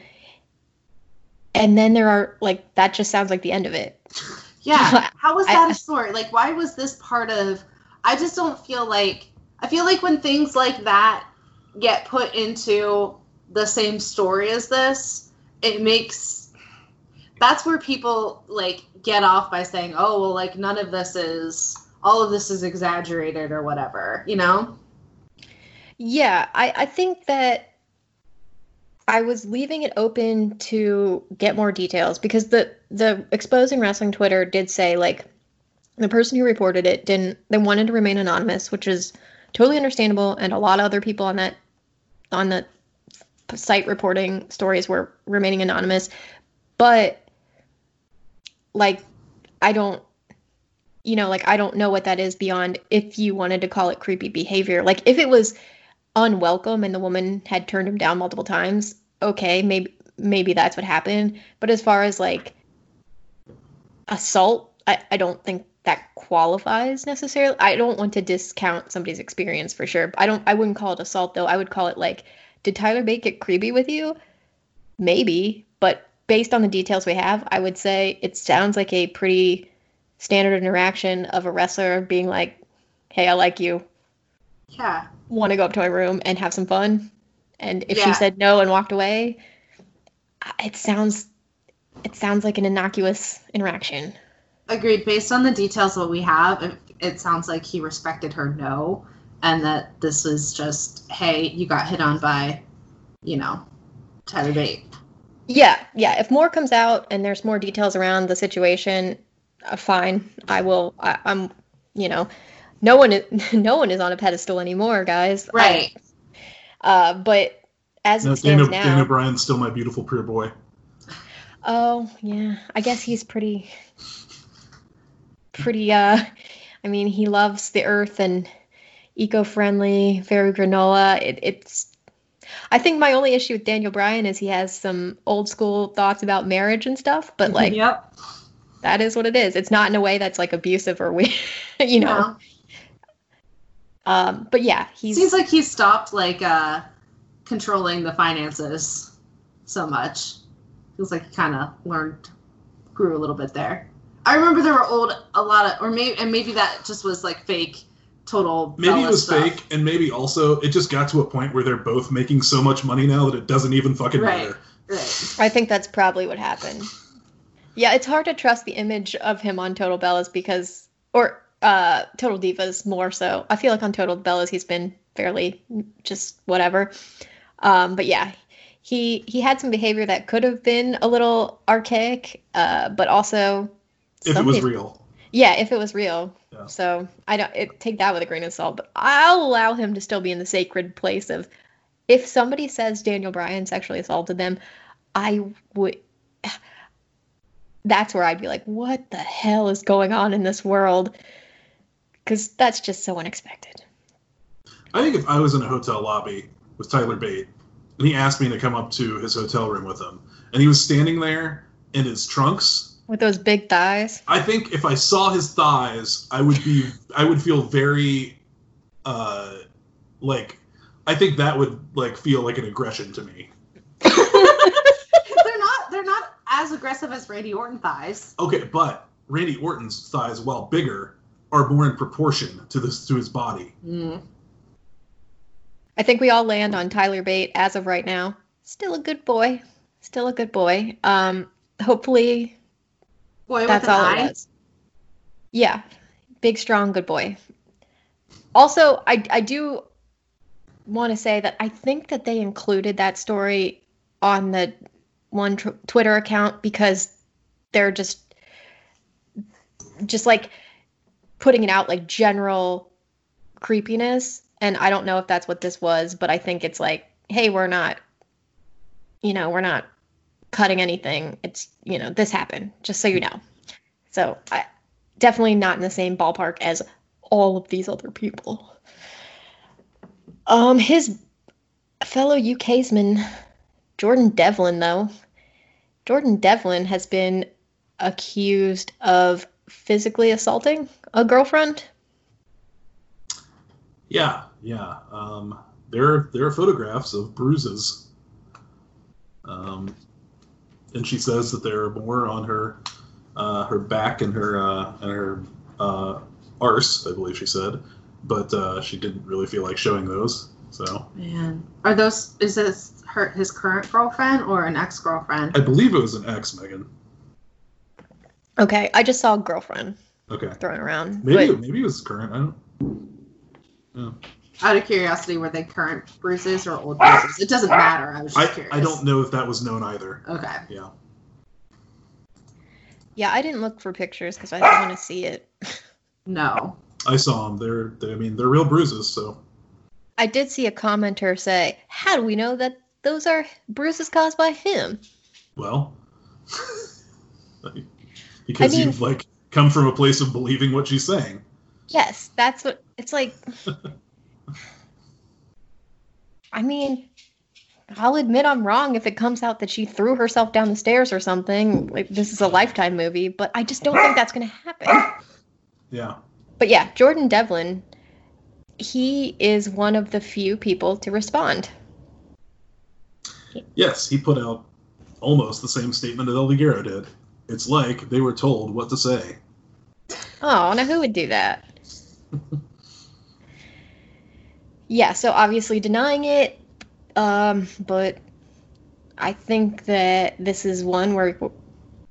And then there are like that. Just sounds like the end of it. Yeah. How was that a story? Like, why was this part of? I just don't feel like. I feel like when things like that get put into the same story as this, it makes. That's where people like get off by saying, "Oh, well, like none of this is. All of this is exaggerated or whatever," you know? Yeah, I, I think that I was leaving it open to get more details because the the exposing wrestling Twitter did say like the person who reported it didn't they wanted to remain anonymous, which is totally understandable, and a lot of other people on that on the site reporting stories were remaining anonymous, but like I don't you know like I don't know what that is beyond if you wanted to call it creepy behavior. Like if it was unwelcome and the woman had turned him down multiple times, okay, maybe maybe that's what happened. But as far as like assault, I, I don't think that qualifies necessarily. I don't want to discount somebody's experience for sure. I don't I wouldn't call it assault though. I would call it like, did Tyler Bate get creepy with you? Maybe, but based on the details we have, I would say it sounds like a pretty standard interaction of a wrestler being like, Hey, I like you Yeah. want to go up to my room and have some fun. And if Yeah. she said no and walked away, it sounds it sounds like an innocuous interaction. Agreed. Based on the details that we have, it, it sounds like he respected her no, and that this is just, hey, you got hit on by, you know, Tyler Bate. Yeah, yeah. If more comes out and there's more details around the situation, uh, fine. I will. I, I'm. You know, no one. Is, no one is on a pedestal anymore, guys. I- Right. uh, but as No, it stands Daniel, now, Daniel Bryan's still my beautiful pure boy. Oh, yeah. I guess he's pretty pretty uh I mean, he loves the earth and eco-friendly, very granola. It, it's I think my only issue with Daniel Bryan is he has some old school thoughts about marriage and stuff, but like yep. that is what it is. It's not in a way that's like abusive or weird, you know. No. Um but yeah, he Seems like he stopped like uh controlling the finances so much. Feels like he kind of learned, grew a little bit there. I remember there were old a lot of, or maybe and maybe that just was like fake, total. Maybe it was stuff. fake, and maybe also it just got to a point where they're both making so much money now that it doesn't even fucking Right. matter. Right. I think that's probably what happened. Yeah, it's hard to trust the image of him on Total Bellas because, or uh, Total Divas more so. I feel like on Total Bellas he's been fairly just whatever. Um, but yeah, he he had some behavior that could have been a little archaic, uh, but also If it was somebody- real. Yeah, if it was real. Yeah. So I don't it, take that with a grain of salt, but I'll allow him to still be in the sacred place of if somebody says Daniel Bryan sexually assaulted them, I would. That's where I'd be like, what the hell is going on in this world? Because that's just so unexpected. I think if I was in a hotel lobby with Tyler Bate and he asked me to come up to his hotel room with him, and he was standing there in his trunks, With those big thighs. I think if I saw his thighs, I would be I would feel very uh like I think that would like feel like an aggression to me. They're not they're not as aggressive as Randy Orton thighs. Okay, but Randy Orton's thighs, while bigger, are more in proportion to this to his body. Mm. I think we all land on Tyler Bate as of right now. Still a good boy. Still a good boy. Um, hopefully Boy that's all eye. it was. Yeah, big, strong, good boy. Also, I I do want to say that I think that they included that story on the one tr- Twitter account because they're just just like putting it out like general creepiness and I don't know if that's what this was, but I think it's like, hey, we're not you know, we're not cutting anything. It's, you know, this happened, just so you know. So, I definitely not in the same ballpark as all of these other people. Um his fellow UKsman Jordan Devlin though. Jordan Devlin has been accused of physically assaulting a girlfriend. Yeah, yeah. Um, there, there are photographs of bruises. Um, and she says that there are more on her, uh, her back and her uh, and her uh, arse, I believe she said, but uh, she didn't really feel like showing those. So Man, are those? Is this her his current girlfriend or an ex girlfriend? I believe it was an ex, Megan. Okay, I just saw a girlfriend Okay, thrown around. maybe but- maybe it was current. I don't. Out of curiosity, were they current bruises or old bruises? It doesn't matter. I was just I, curious. I don't know if that was known either. Okay. Yeah. Yeah, I didn't look for pictures because I didn't want to see it. No. I saw them. They're, they, I mean, they're real bruises. So I did see a commenter say, "How do we know that those are bruises caused by him?" well, because I mean- you've like come from a place of believing what she's saying. Yes, that's what it's like. I mean, I'll admit I'm wrong if it comes out that she threw herself down the stairs or something. Like this is a lifetime movie, but I just don't think that's going to happen. Yeah. But yeah, Jordan Devlin, he is one of the few people to respond. Yes, he put out almost the same statement that El Ligero did. It's like they were told what to say. Oh, now who would do that? yeah, so obviously denying it, um, but I think that this is one where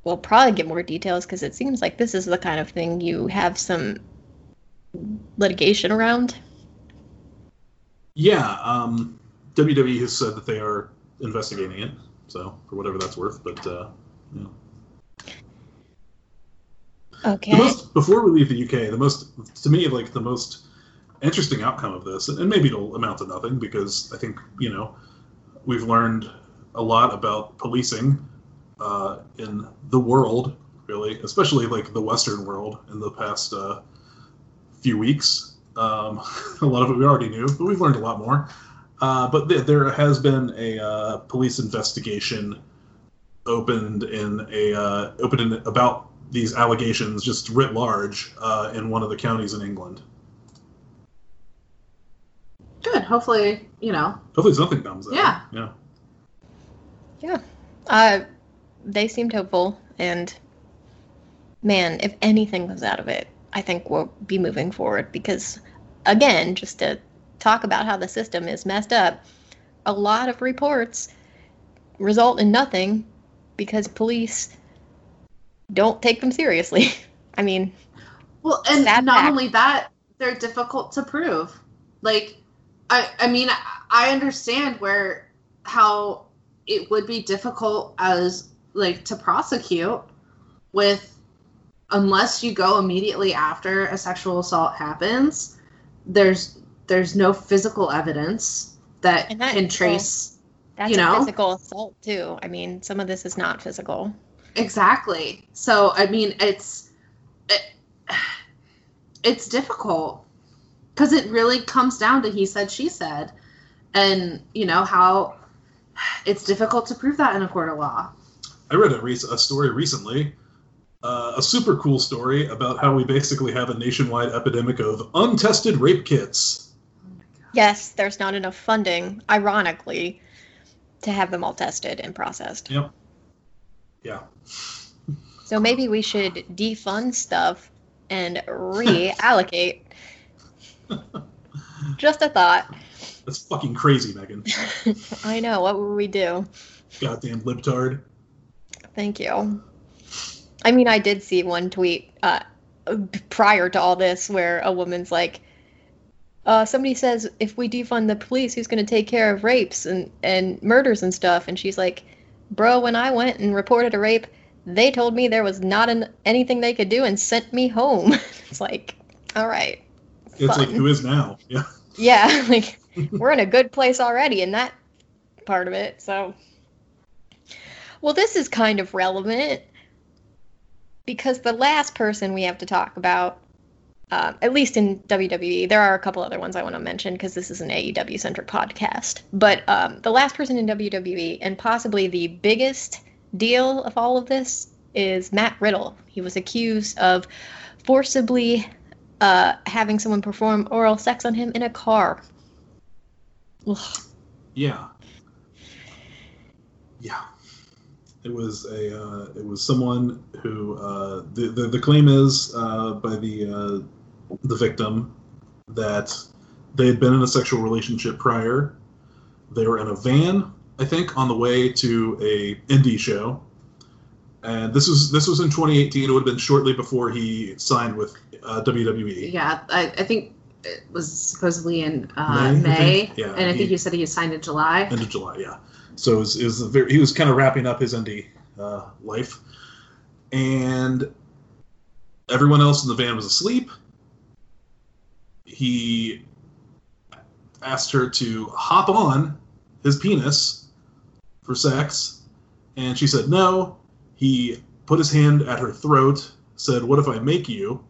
we'll probably get more details because it seems like this is the kind of thing you have some litigation around. Yeah, um, WWE has said that they are investigating it, so for whatever that's worth. But uh, yeah. Okay. most before we leave the UK, the most to me like the most interesting outcome of this, and maybe it'll amount to nothing because I think you know we've learned a lot about policing uh, in the world, really, especially like the Western world in the past uh, few weeks. Um, a lot of it we already knew, but we've learned a lot more. Uh, but th- there has been a uh, police investigation opened in a uh, opened in about these allegations just writ large uh, in one of the counties in England. Good. Hopefully, you know. Hopefully something comes out. Yeah. Yeah. Uh, they seemed hopeful, and man, if anything comes out of it, I think we'll be moving forward because, again, just to talk about how the system is messed up, a lot of reports result in nothing because police don't take them seriously. I mean, Well, and not fact. only that, they're difficult to prove. Like, I, I mean, I- understand where how it would be difficult as like to prosecute with unless you go immediately after a sexual assault happens. There's there's no physical evidence that, that- can trace that's You know? a physical assault too. I mean, some of this is not physical. Exactly. So I mean, it's it, it's difficult because it really comes down to he said, she said, and you know how it's difficult to prove that in a court of law. I read a, rec- a story recently, uh, a super cool story about how we basically have a nationwide epidemic of untested rape kits. Yes, there's not enough funding, ironically, to have them all tested and processed. Yep. Yeah. So maybe we should defund stuff and reallocate. Just a thought. That's fucking crazy, Megan. I know. What would we do? Goddamn libtard. Thank you. I mean, I did see one tweet uh, prior to all this where a woman's like, uh, somebody says, if we defund the police, who's going to take care of rapes and, and murders and stuff? And she's like, bro, when I went and reported a rape, they told me there was not an, anything they could do and sent me home. it's like, all right. It's like who is now? Yeah. Yeah, like we're in a good place already in that part of it. So, well, this is kind of relevant because the last person we have to talk about, uh, at least in WWE, there are a couple other ones I want to mention because this is an AEW centric podcast. But um, the last person in WWE, and possibly the biggest deal of all of this, is Matt Riddle. He was accused of forcibly uh, having someone perform oral sex on him in a car. Ugh. Yeah. Yeah. It was a uh, it was someone who uh, the, the the claim is uh, by the uh, the victim that they had been in a sexual relationship prior. They were in a van, I think, on the way to a indie show, and this was this was in 2018. It would have been shortly before he signed with uh, WWE. Yeah, I, I think it was supposedly in uh, May, May, think. Yeah, and I he- think you said he signed in July. end of July, yeah. So it was, it was a very, he was kind of wrapping up his indie uh, life, and everyone else in the van was asleep. He asked her to hop on his penis for sex, and she said no. He put his hand at her throat, said, "What if I make you?"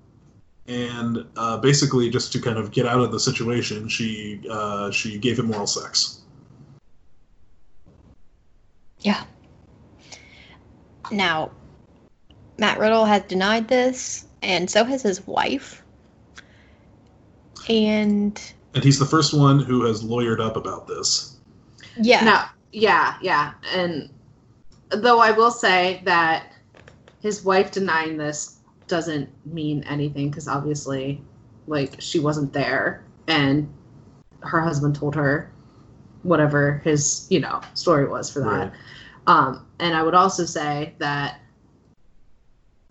And uh, basically, just to kind of get out of the situation, she uh, she gave him oral sex. Yeah. Now, Matt Riddle has denied this, and so has his wife. And And he's the first one who has lawyered up about this. yeah, No, yeah, yeah, and though I will say that his wife denying this doesn't mean anything because obviously, like she wasn't there, and her husband told her whatever his you know story was for that. Right. Um, and I would also say that,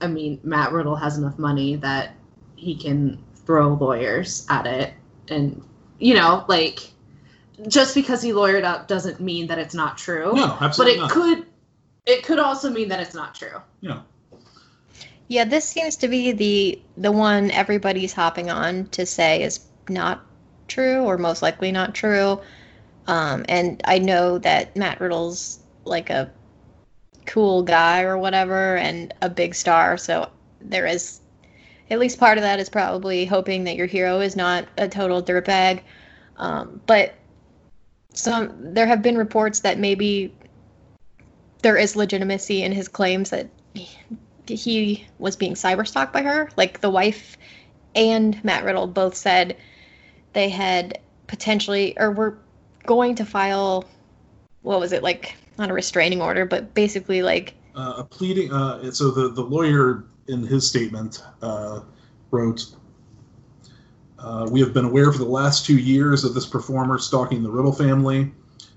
I mean, Matt Riddle has enough money that he can throw lawyers at it. And, you know, like, just because he lawyered up doesn't mean that it's not true. No, absolutely. but it not. could, it could also mean that it's not true. Yeah. yeah. This seems to be the the one everybody's hopping on to say is not true or most likely not true. Um, and I know that Matt Riddle's like a cool guy or whatever and a big star, so there is at least part of that is probably hoping that your hero is not a total dirtbag. Um, but some there have been reports that maybe there is legitimacy in his claims that he was being cyberstalked by her. Like the wife and Matt Riddle both said they had potentially or were going to file what was it like not a restraining order but basically like Uh, a pleading. Uh, so the, the lawyer in his statement uh, wrote, uh, "We have been aware for the last two years of this performer stalking the Riddle family.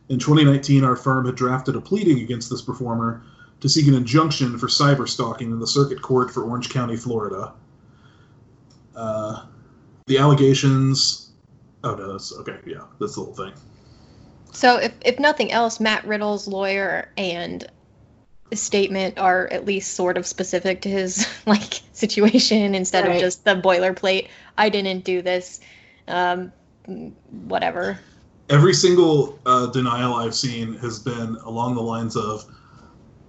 In 2019, our firm had drafted a pleading against this performer to seek an injunction for cyber stalking in the Circuit Court for Orange County, Florida. Uh, the allegations. Oh no, that's okay. Yeah, that's the whole thing. So if if nothing else, Matt Riddle's lawyer and statement are at least sort of specific to his like situation instead Right. of just the boilerplate. I didn't do this. Um, whatever. Every single uh, denial I've seen has been along the lines of,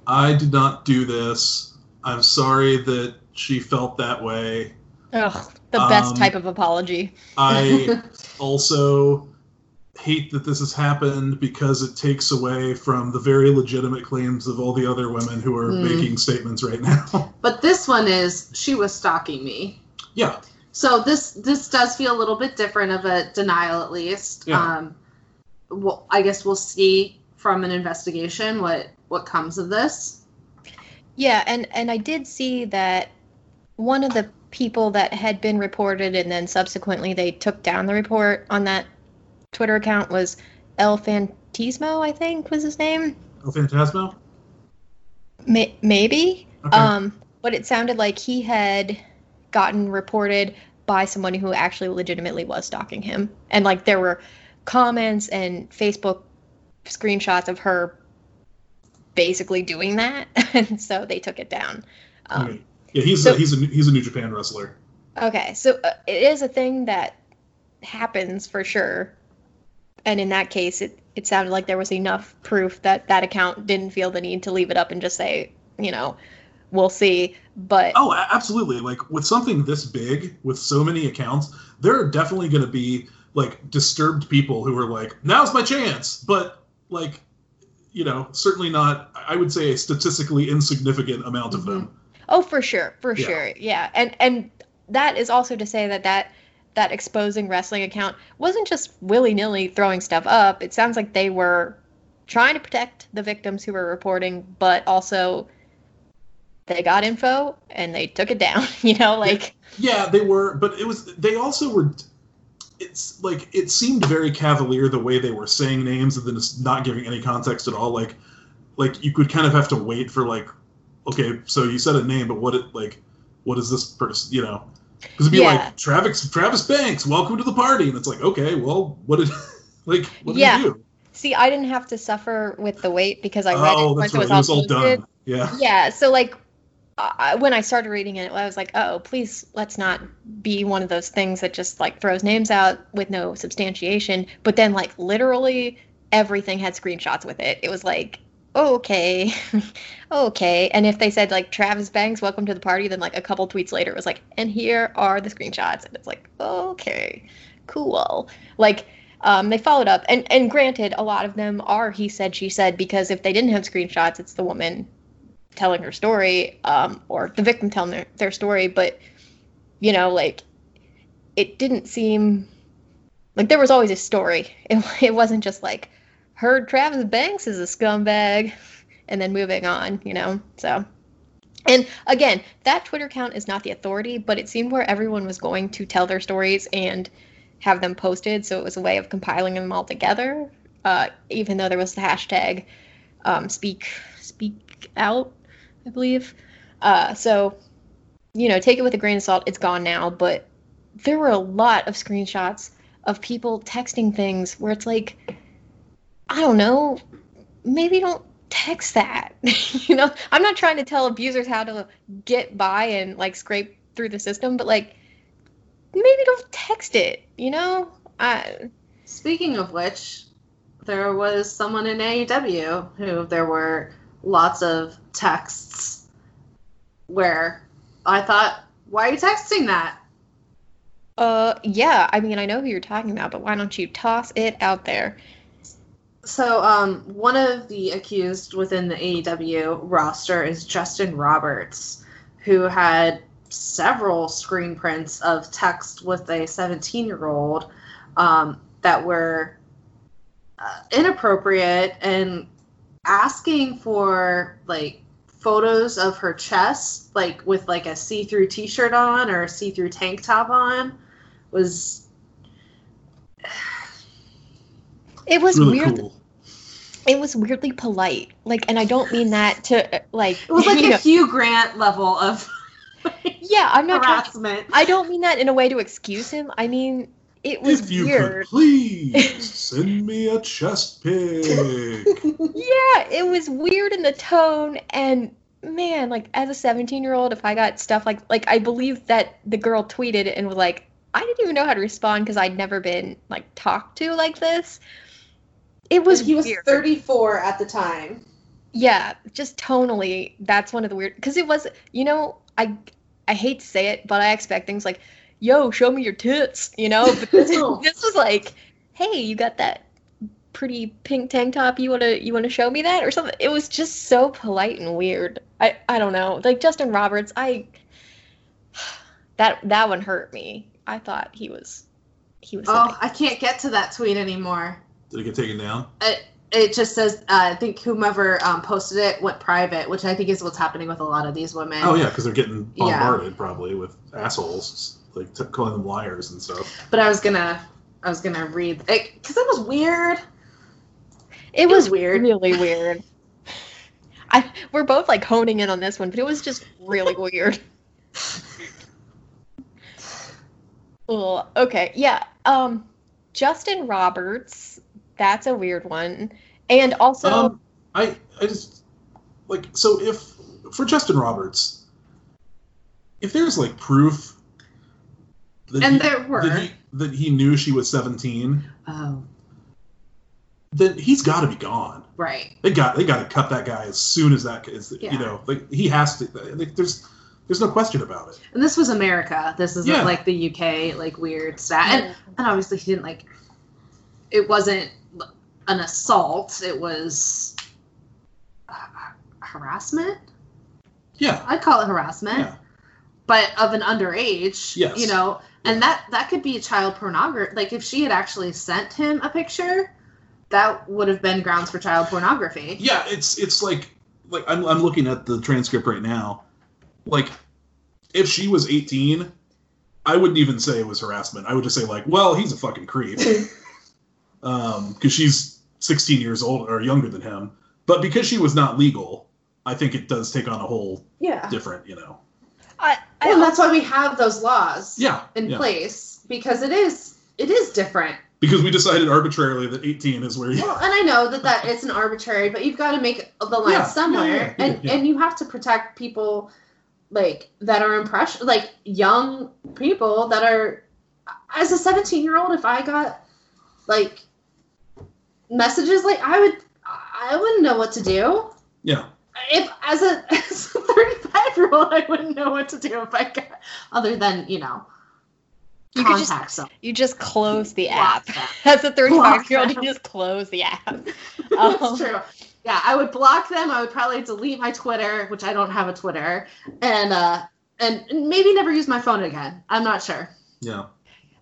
"I did not do this. I'm sorry that she felt that way. Ugh, the best Um, type of apology. I also hate that this has happened because it takes away from the very legitimate claims of all the other women who are Mm. making statements right now." But this one is she was stalking me. yeah, So this this does feel a little bit different of a denial, at least. Yeah. Um, well, I guess we'll see from an investigation what what comes of this. Yeah, and and I did see that one of the people that had been reported and then subsequently they took down the report on that Twitter account was El Fantismo, I think was his name. El Phantasmo? May- maybe. Okay. Um, but it sounded like he had gotten reported by someone who actually legitimately was stalking him. And like there were comments and Facebook screenshots of her basically doing that. and so they took it down. Um, Yeah, he's so- a, he's a he's a New Japan wrestler. Okay, so uh, it is a thing that happens for sure. And in that case, it, it sounded like there was enough proof that that account didn't feel the need to leave it up and just say, you know, we'll see. But Oh, absolutely. Like with something this big, with so many accounts, there are definitely going to be like disturbed people who are like, "Now's my chance," but like, you know, certainly not. I would say a statistically insignificant amount of mm-hmm. them. oh, for sure, for Yeah. sure, yeah. And and that is also to say that that that exposing wrestling account wasn't just willy nilly throwing stuff up. It sounds like they were trying to protect the victims who were reporting, but also they got info and they took it down. You know, like. Yeah, they were, but it was. They also were. It's like it seemed very cavalier the way they were saying names and then just not giving any context at all. Like, like you could kind of have to wait for like, okay, so you said a name, but what it like, what is this person? You know, because it'd be Yeah. like Travis Travis Banks, welcome to the party, and it's like, okay, well, what did like what did Yeah. he do? See, I didn't have to suffer with the wait because I read oh, it once right. it was all, posted. done. Yeah. Yeah, so like I, when I started reading it, I was like, oh, please let's not be one of those things that just like throws names out with no substantiation. But then like literally everything had screenshots with it. It was like, okay, okay. And if they said like Travis Banks, welcome to the party, then like a couple tweets later it was like, and here are the screenshots, and it's like, okay, cool. Like um, they followed up, and and granted, a lot of them are he said she said because if they didn't have screenshots, it's the woman telling her story, um, or the victim telling their, their story. But you know, like it didn't seem like there was always a story. It it wasn't just like heard Travis Banks is a scumbag, and then moving on. You know, so. And again, that Twitter account is not the authority, but it seemed where everyone was going to tell their stories and have them posted. So it was a way of compiling them all together. Uh, even though there was the hashtag um, speak speak out, I believe. Uh, so you know, take it with a grain of salt. It's gone now, but there were a lot of screenshots of people texting things where it's like, I don't know, maybe don't text that. you know, I'm not trying to tell abusers how to get by and like scrape through the system, but like maybe don't text it, you know? I Speaking of which, there was someone in AEW who there were lots of texts where I thought, why are you texting that? uh yeah, I mean I know who you're talking about, but why don't you toss it out there? So, um, one of the accused within the AEW roster is Justin Roberts, who had several screen prints of text with a 17 year old um, that were uh, inappropriate and asking for like photos of her chest, like with like a see through t shirt on or a see through tank top on, was It was really weird. cool. It was weirdly polite. Like and I don't mean that to like it was like you a know, Hugh Grant level of Yeah, I'm not trying harassment. I don't mean that in a way to excuse him. I mean it was If you weird. could please send me a chest pic. Yeah, it was weird in the tone and man, like as a 17 year old, if I got stuff like like I believe that the girl tweeted and was like, I didn't even know how to respond because I'd never been like talked to like this. It was he was weird. 34 at the time. Yeah, just tonally, that's one of the weird because it was, you know, I I hate to say it, but I expect things like, "Yo, show me your tits," you know. But this, this was like, "Hey, you got that pretty pink tank top? You wanna you wanna show me that or something?" It was just so polite and weird. I I don't know, like Justin Roberts. I that that one hurt me. I thought he was he was. Oh, something. I can't get to that tweet anymore. Did it get taken down? I, it just says uh, I think whomever um, posted it went private, which I think is what's happening with a lot of these women. Oh yeah, because they're getting Yeah. bombarded probably with assholes, like t- calling them liars and stuff. But I was gonna I was gonna read it because it was weird. It was was weird. Really weird. I we're both like honing in on this one, but it was just really weird. Well, okay, yeah. Um, Justin Roberts, that's a weird one, and also um, I I just like so if for Justin Roberts, if there's like proof that And he, there were. that he, that he knew she was 17, Oh, then he's got to be gone. right. They got they got to cut that guy as soon as that is Yeah. you know like he has to. Like, there's there's no question about it. And this was America. This isn't Yeah. like the UK like weird stat. And and obviously he didn't like. It wasn't an assault. It was uh, harassment. Yeah, I'd call it harassment. Yeah. But of an underage, Yes. you know, and that that could be child pornography. Like if she had actually sent him a picture, that would have been grounds for child pornography. yeah. It's it's like like I'm I'm looking at the transcript right now. Like if she was 18, I wouldn't even say it was harassment. I would just say like, well, he's a fucking creep. um, because she's 16 years old or younger than him. But because she was not legal, I think it does take on a whole Yeah. different, you know. I, I and that's why we have those laws Yeah. in yeah. place because it is it is different. Because we decided arbitrarily that 18 is where you. Well, and I know that that it's an arbitrary, but you've got to make the line Yeah, somewhere, yeah, yeah, and yeah. and you have to protect people like that are impression like young people that are as a 17 year old if i got like messages like i would i wouldn't know what to do Yeah. If as a, as a 35 year old i wouldn't know what to do if i got other than you know You could just- contact someone you just close the Block app. them. As a 35 year old, them. you just close the app. That's Um, true. Yeah, I would block them. I would probably delete my Twitter, which I don't have a Twitter, and uh, and maybe never use my phone again. I'm not sure. Yeah.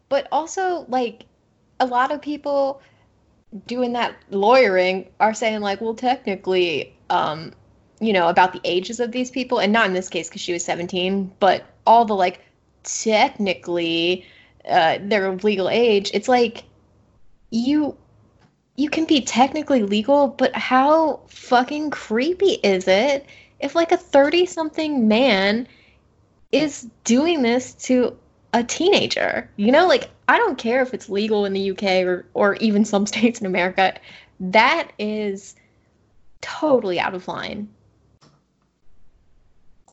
But also, like, a lot of people doing that lawyering are saying, like, well, technically, um, you know, about the ages of these people, and not in this case because she was 17, but all the, like, technically, uh, their legal age. It's like, you. You can be technically legal, but how fucking creepy is it if, like, a 30 something man is doing this to a teenager. You know, like I don't care if it's legal in the UK or or even some states in America. That is totally out of line.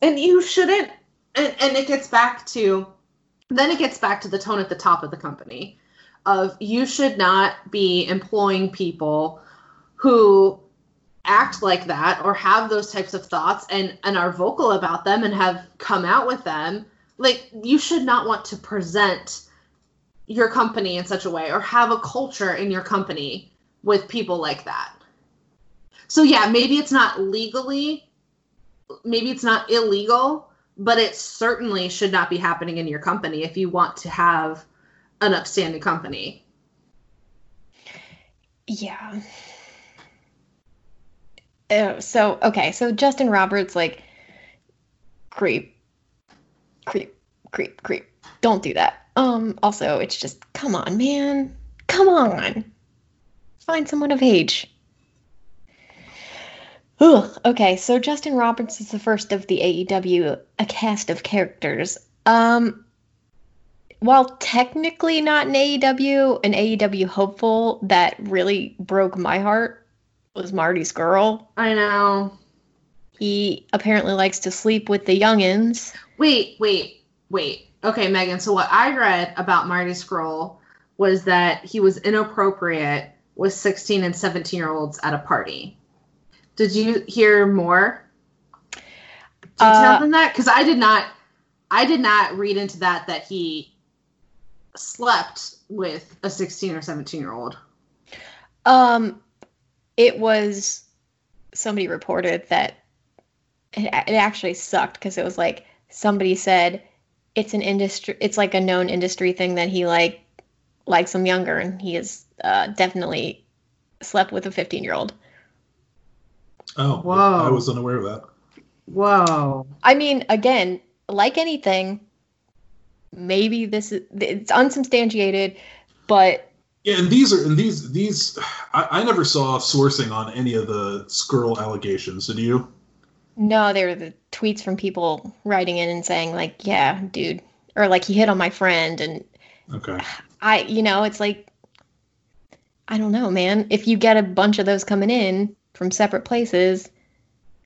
And you shouldn't. And and it gets back to, then it gets back to the tone at the top of the company, of you should not be employing people who act like that or have those types of thoughts and and are vocal about them and have come out with them like you should not want to present your company in such a way or have a culture in your company with people like that so yeah maybe it's not legally maybe it's not illegal but it certainly should not be happening in your company if you want to have an upstanding company Yeah. Uh, so okay, so Justin Roberts like creep, creep, creep, creep. Don't do that. Um. Also, it's just come on, man. Come on. Find someone of age. Ugh. Okay, so Justin Roberts is the first of the AEW a cast of characters. Um. While technically not an AEW, an AEW hopeful that really broke my heart was Marty Scurll. i know He apparently likes to sleep with the youngins. Wait, wait, wait. Okay, Megan. So what I read about Marty Scurll was that he was inappropriate with 16 and 17 year olds at a party. Did you hear more detail Uh, than that? Because I did not. I did not read into that that he slept with a 16 or 17 year old. Um, it was somebody reported that it, it actually sucked because it was like somebody said it's an industry, it's like a known industry thing that he like likes them younger, and he is uh, definitely slept with a 15 year old. Oh, Whoa. I was unaware of that. Whoa. I mean, again, like anything, maybe this is it's unsubstantiated, but Yeah, and these are and these these I, I never saw sourcing on any of the Scurll allegations. Did you? no, they were the tweets from people writing in and saying like, "Yeah, dude," or like he hit on my friend, and Okay. I, you know, it's like, I don't know, man. If you get a bunch of those coming in from separate places,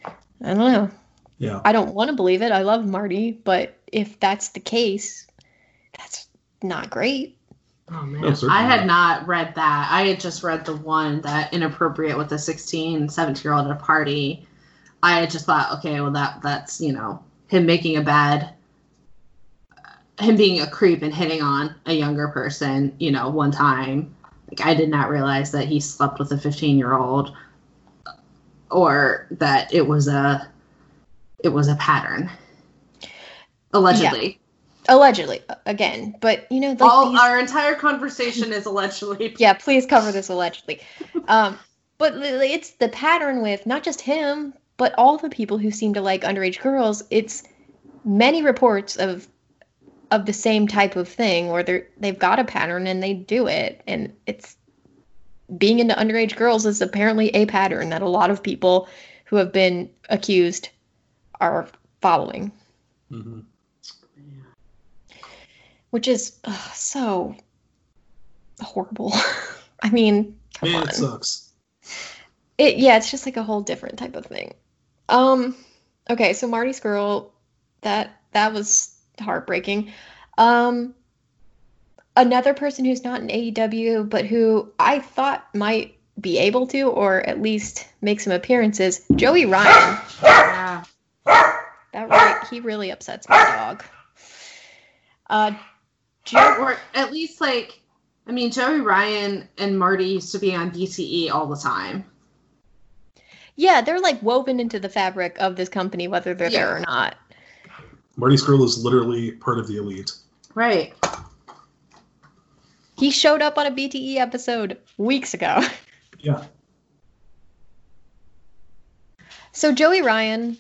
I don't know. Yeah. I don't want to believe it. I love Marty, but if that's the case, that's not great. Oh man. certainly I had not. not read that. I had just read the one that inappropriate with a 16, 17 year old at a party. I had just thought, okay, well that that's, you know, him making a bad him being a creep and hitting on a younger person, you know, one time. Like I did not realize that he slept with a 15 year old or that it was a it was a pattern. Allegedly. Allegedly, again, but you know, like All these- our entire conversation is allegedly. yeah, please cover this allegedly. Um, but it's the pattern with not just him, but all the people who seem to like underage girls. It's many reports of of the same type of thing where they're they've got a pattern and they do it, and it's being into underage girls is apparently a pattern that a lot of people who have been accused are following, hmm which is so horrible. I mean, come Man, on. it sucks. It yeah, it's just like a whole different type of thing. Um okay, so Marty Scurll, that that was heartbreaking. Um another person who's not in AEW but who I thought might be able to or at least make some appearances, Joey Ryan. Yeah. That really he really upsets my dog. Uh Jo- or at least like I mean Joey Ryan and Marty used to be on BTE all the time. yeah, they're like woven into the fabric of this company whether they're there or not. Marty Scurll is literally part of the elite. Right. He showed up on a BTE episode weeks ago. Yeah. So Joey Ryan,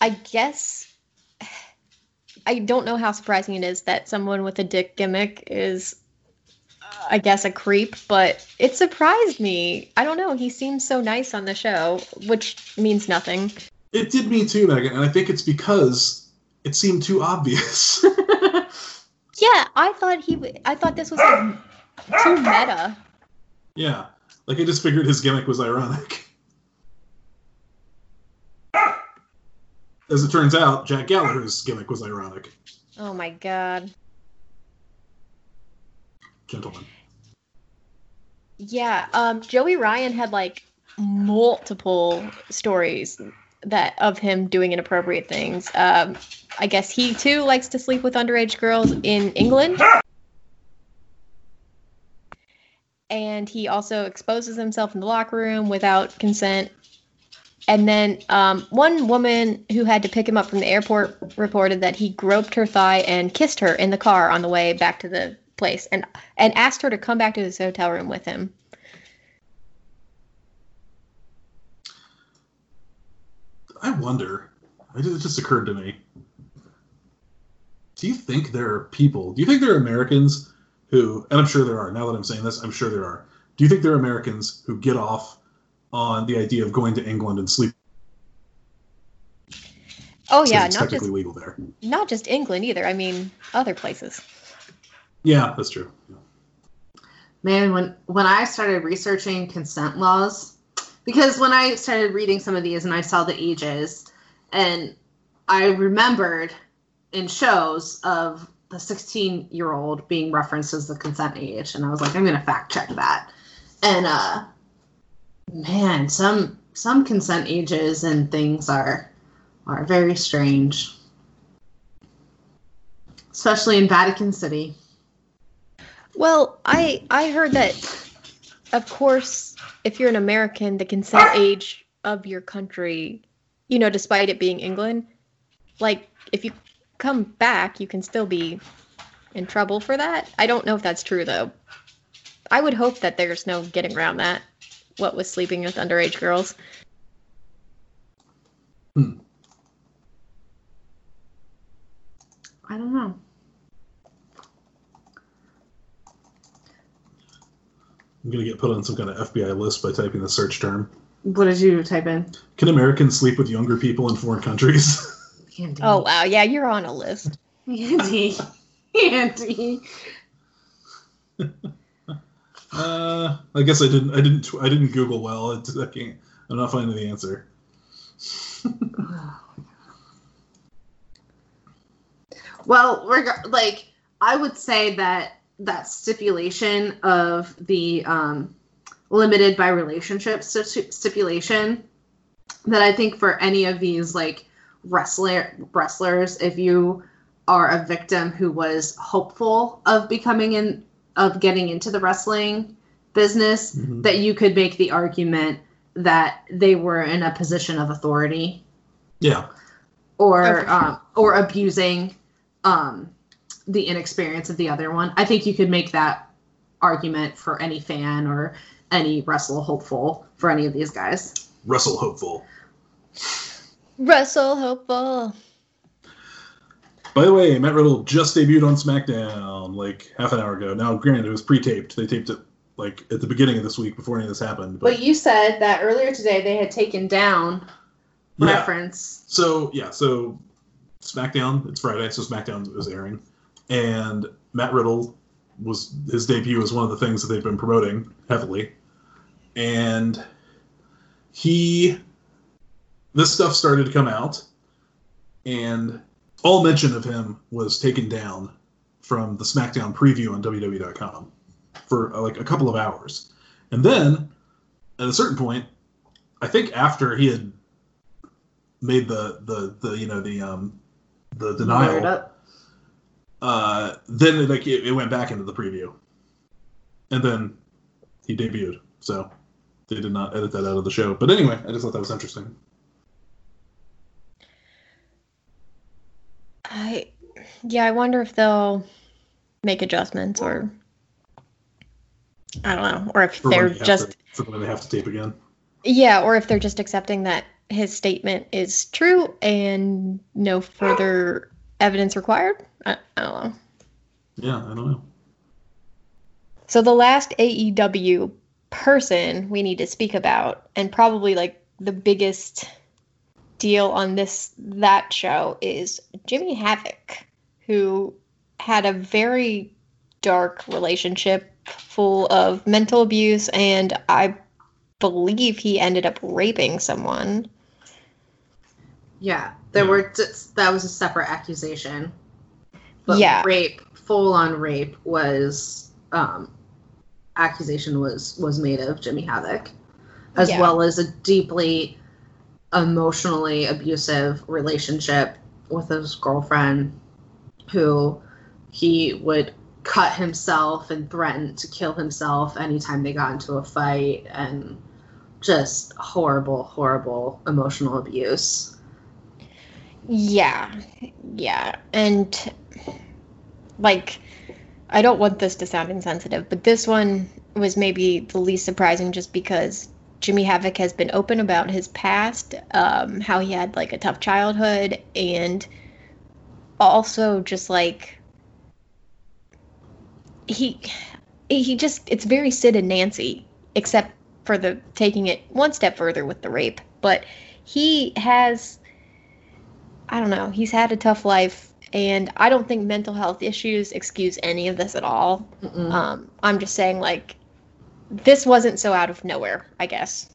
I guess I don't know how surprising it is that someone with a dick gimmick is uh, I guess a creep, but it surprised me. I don't know, he seems so nice on the show, which means nothing. It did me too, Megan, and I think it's because it seemed too obvious. Yeah, I thought he w- I thought this was like too meta. yeah. Like I just figured his gimmick was ironic. As it turns out, Jack Gallagher's gimmick was ironic. Oh my god. Gentlemen. Yeah, um, Joey Ryan had like multiple stories that of him doing inappropriate things. Um, I guess he too likes to sleep with underage girls in England. And he also exposes himself in the locker room without consent. And then um, one woman who had to pick him up from the airport reported that he groped her thigh and kissed her in the car on the way back to the place and and asked her to come back to his hotel room with him. I wonder. It just occurred to me. Do you think there are people? Do you think there are Americans who, and I'm sure there are. Now that I'm saying this, I'm sure there are. Do you think there are Americans who get off on the idea of going to England and sleep? Oh yeah, it's not technically just legal there. not just England either. I mean, other places. Yeah, that's true. Man, when when I started researching consent laws, because when I started reading some of these and I saw the ages, and I remembered in shows of the 16 year old being referenced as the consent age, and I was like, I'm gonna fact check that. And uh, man, some some consent ages and things are are very strange, especially in Vatican City. Well, I I heard that, of course, if you're an American, the consent age of your country, you know, despite it being England, like if you come back, you can still be in trouble for that. I don't know if that's true though. I would hope that there's no getting around that. what was sleeping with underage girls. Hmm. I don't know. I'm gonna get put on some kind of FBI list by typing the search term. What did you type in? Can Americans sleep with younger people in foreign countries? Andy. Oh wow, yeah, you're on a list. Andy. Andy. uh, I guess I didn't. I didn't. I didn't Google well. It, I can't. I'm not finding the answer. well, reg- like I would say that that stipulation of the um, limited by relationship sti- stipulation that I think for any of these like wrestler wrestlers, if you are a victim who was hopeful of becoming in of getting into the wrestling business, Mhm. that you could make the argument that they were in a position of authority Yeah. or Oh, sure. um, or abusing um, the inexperience of the other one. I think you could make that argument for any fan or any wrestle hopeful for any of these guys. Russell hopeful. Russell Hopeful. By the way, Matt Riddle just debuted on SmackDown like half an hour ago. Now, granted, it was pre-taped. They taped it like at the beginning of this week before any of this happened. But, But you said that earlier today they had taken down yeah. reference. So yeah, so SmackDown. It's Friday, so SmackDown was airing, and Matt Riddle was his debut was one of the things that they've been promoting heavily, and he this stuff started to come out, and all mention of him was taken down from the SmackDown preview on WWE.com for uh, like a couple of hours, and then at a certain point, I think after he had made the the the you know the um the denial. Uh then it, like it, it went back into the preview. And then he debuted so they did not edit that out of the show. But anyway i just thought that was interesting. I yeah, I wonder if they'll make adjustments or I don't know, or if for they're they just to, when they have to tape again. Yeah, or if they're just accepting that his statement is true and no further evidence required. I, I don't know. yeah i don't know So the last AEW person we need to speak about, and probably like the biggest deal on this that show is Jimmy Havoc, who had a very dark relationship full of mental abuse, and I believe he ended up raping someone. Yeah, there Yeah. were just, that was a separate accusation. But Yeah. rape, full on rape was um accusation was was made of Jimmy Havoc as Yeah. well as a deeply emotionally abusive relationship with his girlfriend who he would cut himself and threaten to kill himself anytime they got into a fight and just horrible horrible emotional abuse Yeah, yeah. And like, I don't want this to sound insensitive, but this one was maybe the least surprising just because Jimmy Havoc has been open about his past, um, how he had like a tough childhood, and also just like he he just it's very Sid and Nancy, except for the taking it one step further with the rape. But he has I don't know. He's had a tough life, and I don't think mental health issues excuse any of this at all. Um, I'm just saying, like, this wasn't so out of nowhere, I guess.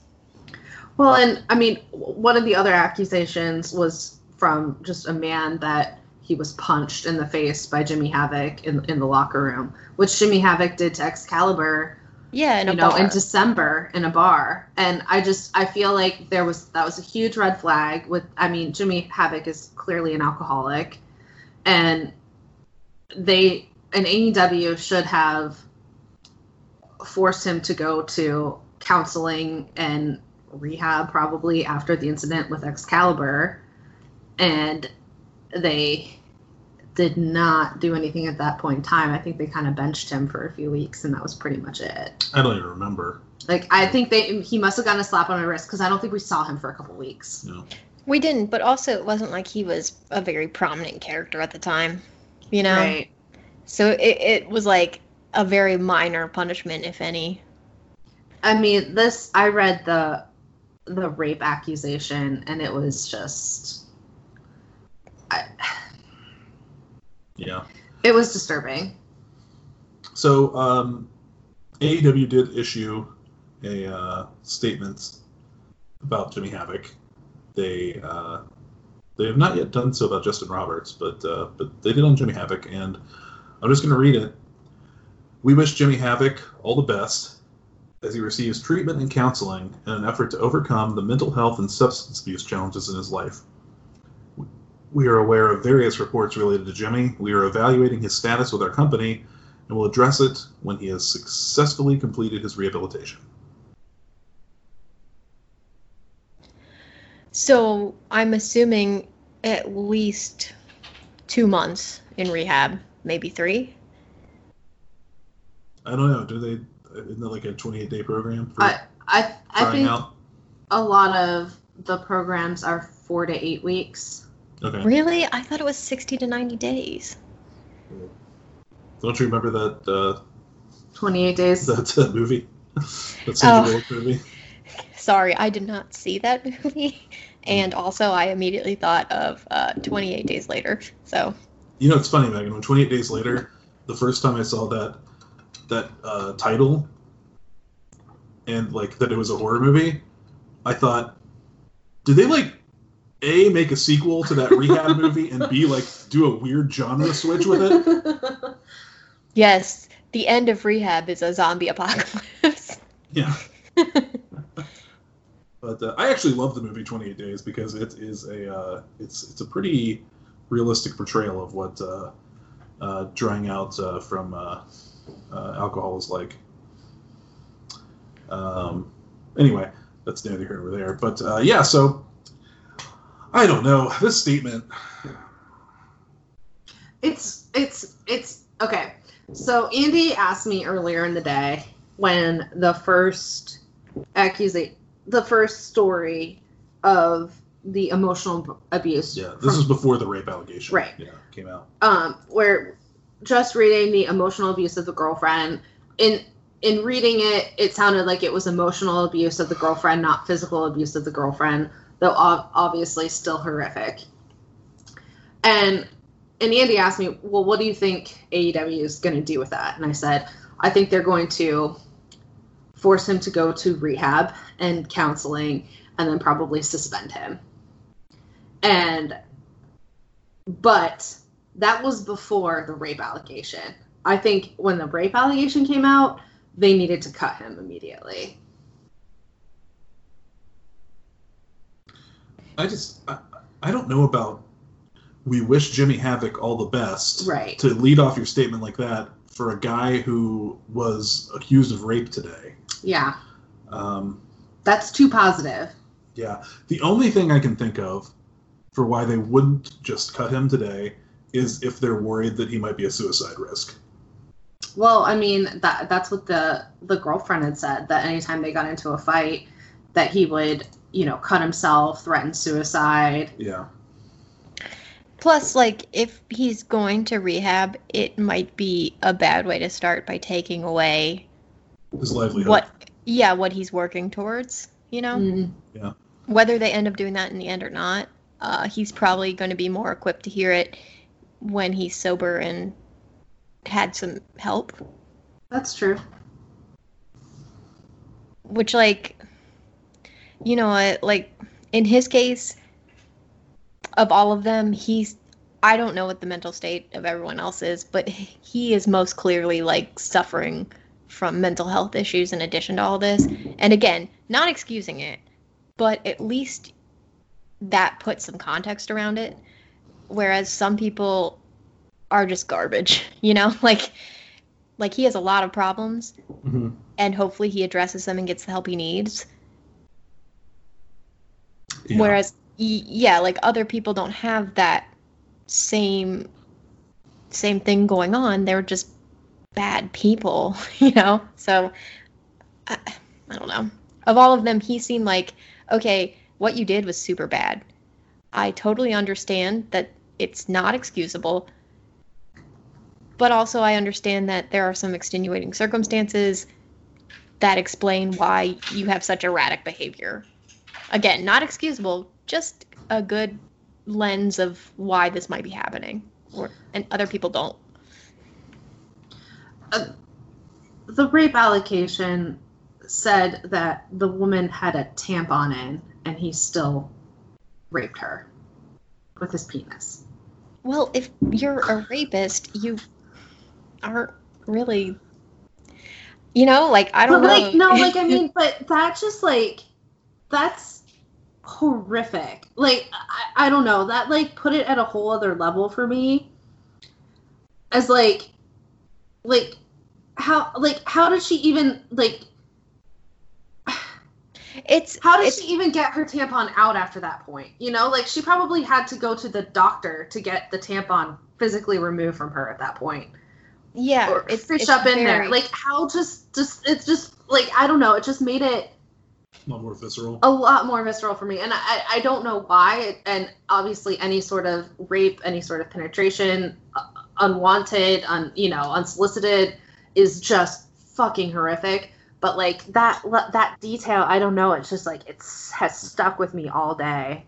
Well, and I mean, one of the other accusations was from just a man that he was punched in the face by Jimmy Havoc in, in the locker room, which Jimmy Havoc did to Excalibur, Yeah, in a you know, bar. in December in a bar. And I just, I feel like there was, that was a huge red flag with, I mean, Jimmy Havoc is clearly an alcoholic. And they, an AEW should have forced him to go to counseling and rehab probably after the incident with Excalibur, and they did not do anything at that point in time. I think they kind of benched him for a few weeks, and that was pretty much it. I don't even remember. Like I think they he must have gotten a slap on the wrist because I don't think we saw him for a couple weeks. Know. We didn't, but also it wasn't like he was a very prominent character at the time, you know. Right. So it it was like a very minor punishment, if any. I mean, this I read the the rape accusation, and it was just. I, Yeah. it was disturbing. So um, AEW did issue a uh, statement about Jimmy Havoc. They uh, they have not yet done so about Justin Roberts, but uh, but they did on Jimmy Havoc, and I'm just going to read it. We wish Jimmy Havoc all the best as he receives treatment and counseling in an effort to overcome the mental health and substance abuse challenges in his life. We are aware of various reports related to Jimmy. We are evaluating his status with our company and will address it when he has successfully completed his rehabilitation. So I'm assuming at least two months in rehab, maybe three. I don't know. Do they? Isn't that like a 28 day program for I I I think out? a lot of the programs are four to eight weeks. Okay. Really? I thought it was 60 to 90 days. Don't you remember that uh, Twenty eight days. that uh, movie? that Sandra Oh. Bullock movie. Sorry, I did not see that movie. And also, I immediately thought of uh, 28 Days Later. So, You know, it's funny, Megan. When 28 Days Later, the first time I saw that that uh, title and like that it was a horror movie, I thought, did they like a make a sequel to that rehab movie and b like do a weird genre switch with it? yes, the end of Rehab is a zombie apocalypse. Yeah. but uh, I actually love the movie 28 Days because it is a uh, it's it's a pretty realistic portrayal of what uh, uh, drying out uh, from uh, alcohol is like. Um, anyway, that's neither here nor there. But uh, yeah, so I don't know this statement. It's it's it's okay. So Andy asked me earlier in the day when the first accusation, the first story of the emotional abuse. Yeah, this from- was before the rape allegation. Right. Yeah, came out. um where just reading the emotional abuse of the girlfriend in in reading it it sounded like it was emotional abuse of the girlfriend not physical abuse of the girlfriend though ob- obviously still horrific and and andy asked me well what do you think aew is going to do with that and i said i think they're going to force him to go to rehab and counseling and then probably suspend him and but that was before the rape allegation. I think when the rape allegation came out, they needed to cut him immediately. I just I, I don't know about we wish Jimmy Havoc all the best. Right. To lead off your statement like that for a guy who was accused of rape today. Yeah, Um, that's too positive. yeah. The only thing I can think of for why they wouldn't just cut him today is if they're worried that he might be a suicide risk. Well, I mean that that's what the the girlfriend had said that anytime they got into a fight, that he would you know cut himself, threaten suicide. Yeah. Plus, like, if he's going to rehab, it might be a bad way to start by taking away His livelihood. what, yeah, what he's working towards, you know? Mm, Whether they end up doing that in the end or not, uh, he's probably going to be more equipped to hear it when he's sober and had some help. that's true. Which, like, you know? Like, in his case, of all of them, he's. I don't know what the mental state of everyone else is, but he is most clearly, like, suffering from mental health issues in addition to all this. And again, not excusing it, but at least that puts some context around it. Whereas some people are just garbage, you know? Like, like he has a lot of problems Mhm. and hopefully he addresses them and gets the help he needs. Yeah. Whereas, yeah, like other people don't have that same same thing going on. They're just bad people, you know? So, I, I don't know. Of all of them, he seemed like, okay, what you did was super bad. I totally understand that it's not excusable, but also I understand that there are some extenuating circumstances that explain why you have such erratic behavior. Again, not excusable, just a good lens of why this might be happening, or and other people don't. Uh, the rape allegation said that the woman had a tampon in and he still raped her with his penis. Well, if you're a rapist, you aren't really you know, like I don't but know. like no, like I mean, but that just like that's horrific. Like I, I don't know. That like put it at a whole other level for me. As like like how like how did she even like it's how did it's, she even get her tampon out after that point? You know, like she probably had to go to the doctor to get the tampon physically removed from her at that point. yeah, Or it's, fish it's up in there. Like how just just it's just like I don't know, it just made it A lot more visceral. a lot more visceral for me and i i don't know why and obviously any sort of rape any sort of penetration uh, unwanted un, you know unsolicited is just fucking horrific. But like that that detail i don't know. It's just like it's has stuck with me all day.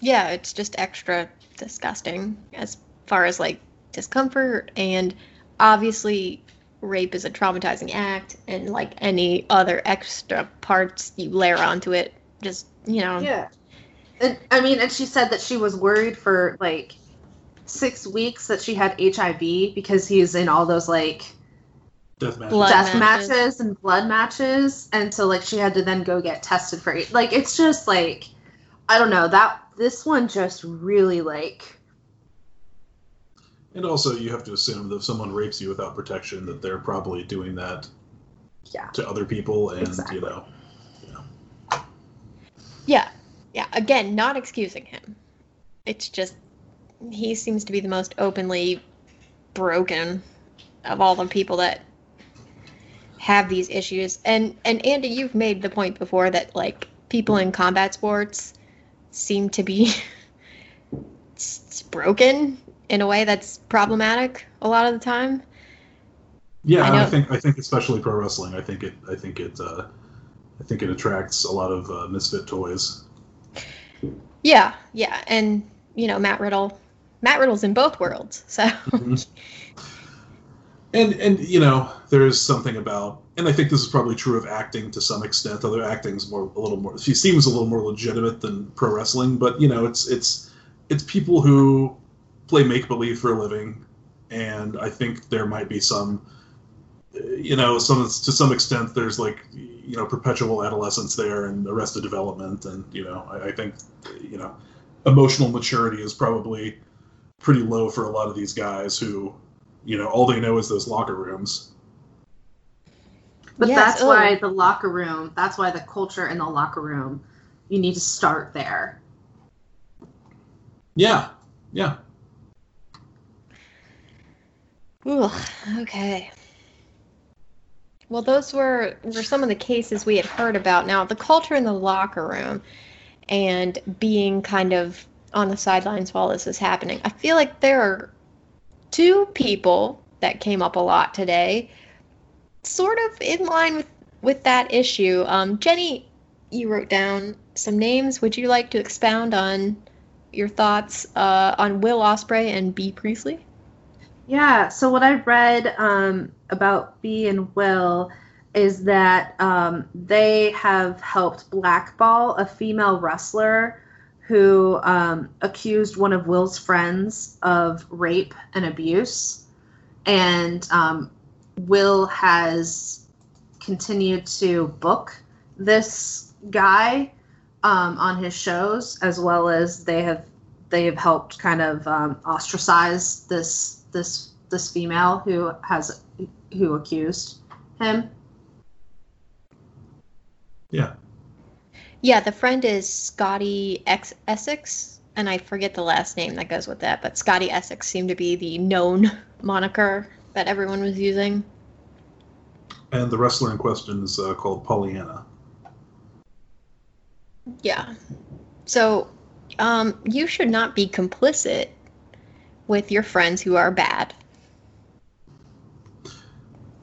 Yeah, it's just extra disgusting as far as like discomfort. And obviously rape is a traumatizing act. And like any other extra parts you layer onto it just you know. Yeah. And i mean and she said that she was worried for like six weeks that she had hiv because he's in all those like Death match. Blood death matches. matches. and blood matches and so like she had to then go get tested for it like it's just like i don't know that this one just really like And also, you have to assume that if someone rapes you without protection, that they're probably doing that yeah to other people, and Exactly. you know, yeah yeah again not excusing him it's just he seems to be the most openly broken of all the people that have these issues and and andy you've made the point before that like people in combat sports seem to be broken in a way that's problematic a lot of the time yeah. I I, think I think especially pro wrestling. I think it. I think it. Uh, I think it attracts a lot of uh, misfit toys. yeah yeah and you know matt riddle matt riddle's in both worlds so. Mm-hmm. And and you know there's something about and i think this is probably true of acting to some extent although acting's more a little more she seems a little more legitimate than pro wrestling but you know it's it's it's people who play make believe for a living and i think there might be some you know some to some extent there's like you know perpetual adolescence there and arrested development and you know i, I think you know emotional maturity is probably pretty low for a lot of these guys who you know all they know is those locker rooms but Yes, that's oh. why the locker room that's why the culture in the locker room you need to start there yeah yeah Ooh, okay. Well, those were were some of the cases we had heard about. Now, the culture in the locker room and being kind of on the sidelines while this is happening. I feel like there are two people that came up a lot today, sort of in line with with that issue. Um, Jenny, you wrote down some names. Would you like to expound on your thoughts uh, on Will Ospreay and Bea Priestley? Yeah. So what I've read um, about Bea and Will is that um, they have helped blackball a female wrestler who um, accused one of Will's friends of rape and abuse, and um, Will has continued to book this guy um, on his shows, as well as they have they have helped kind of um, ostracize this this this female who has who accused him. yeah Yeah, the friend is Scotty X Essex, and I forget the last name that goes with that, but Scotty Essex seemed to be the known moniker that everyone was using. And the wrestler in question is uh, called Pollyanna. Yeah. So, um, you should not be complicit with your friends who are bad.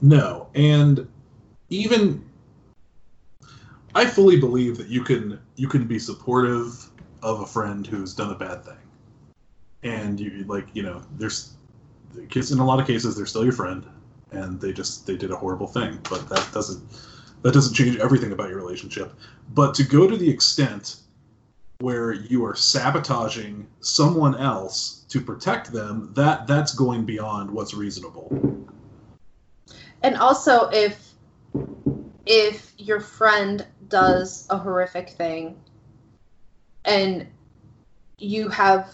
No, and even I fully believe that you can you can be supportive of a friend who's done a bad thing, and you like you know there's because in a lot of cases they're still your friend, and they just they did a horrible thing, but that doesn't that doesn't change everything about your relationship. But to go to the extent where you are sabotaging someone else to protect them, that that's going beyond what's reasonable. And also, if if your friend does a horrific thing, and you have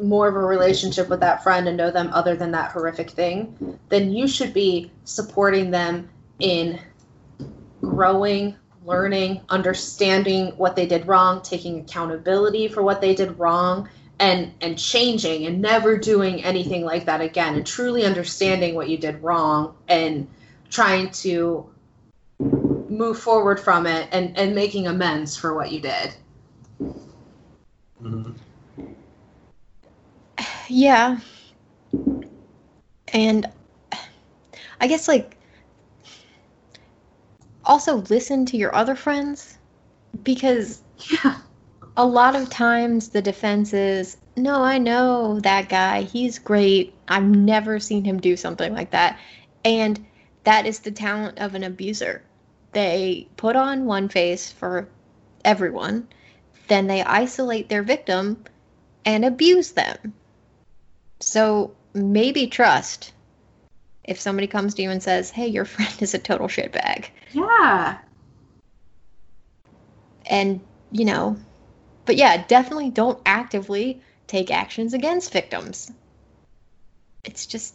more of a relationship with that friend and know them other than that horrific thing, then you should be supporting them in growing, learning, understanding what they did wrong, taking accountability for what they did wrong, and and changing and never doing anything like that again and truly understanding what you did wrong and trying to move forward from it and and making amends for what you did Mm-hmm. Yeah. And I guess like also listen to your other friends because yeah a lot of times the defense is no, I know that guy. He's great. I've never seen him do something like that. And that is the talent of an abuser. They put on one face for everyone, then they isolate their victim and abuse them. So maybe trust if somebody comes to you and says, hey, your friend is a total shitbag. yeah And, you know, but yeah, definitely don't actively take actions against victims. It's just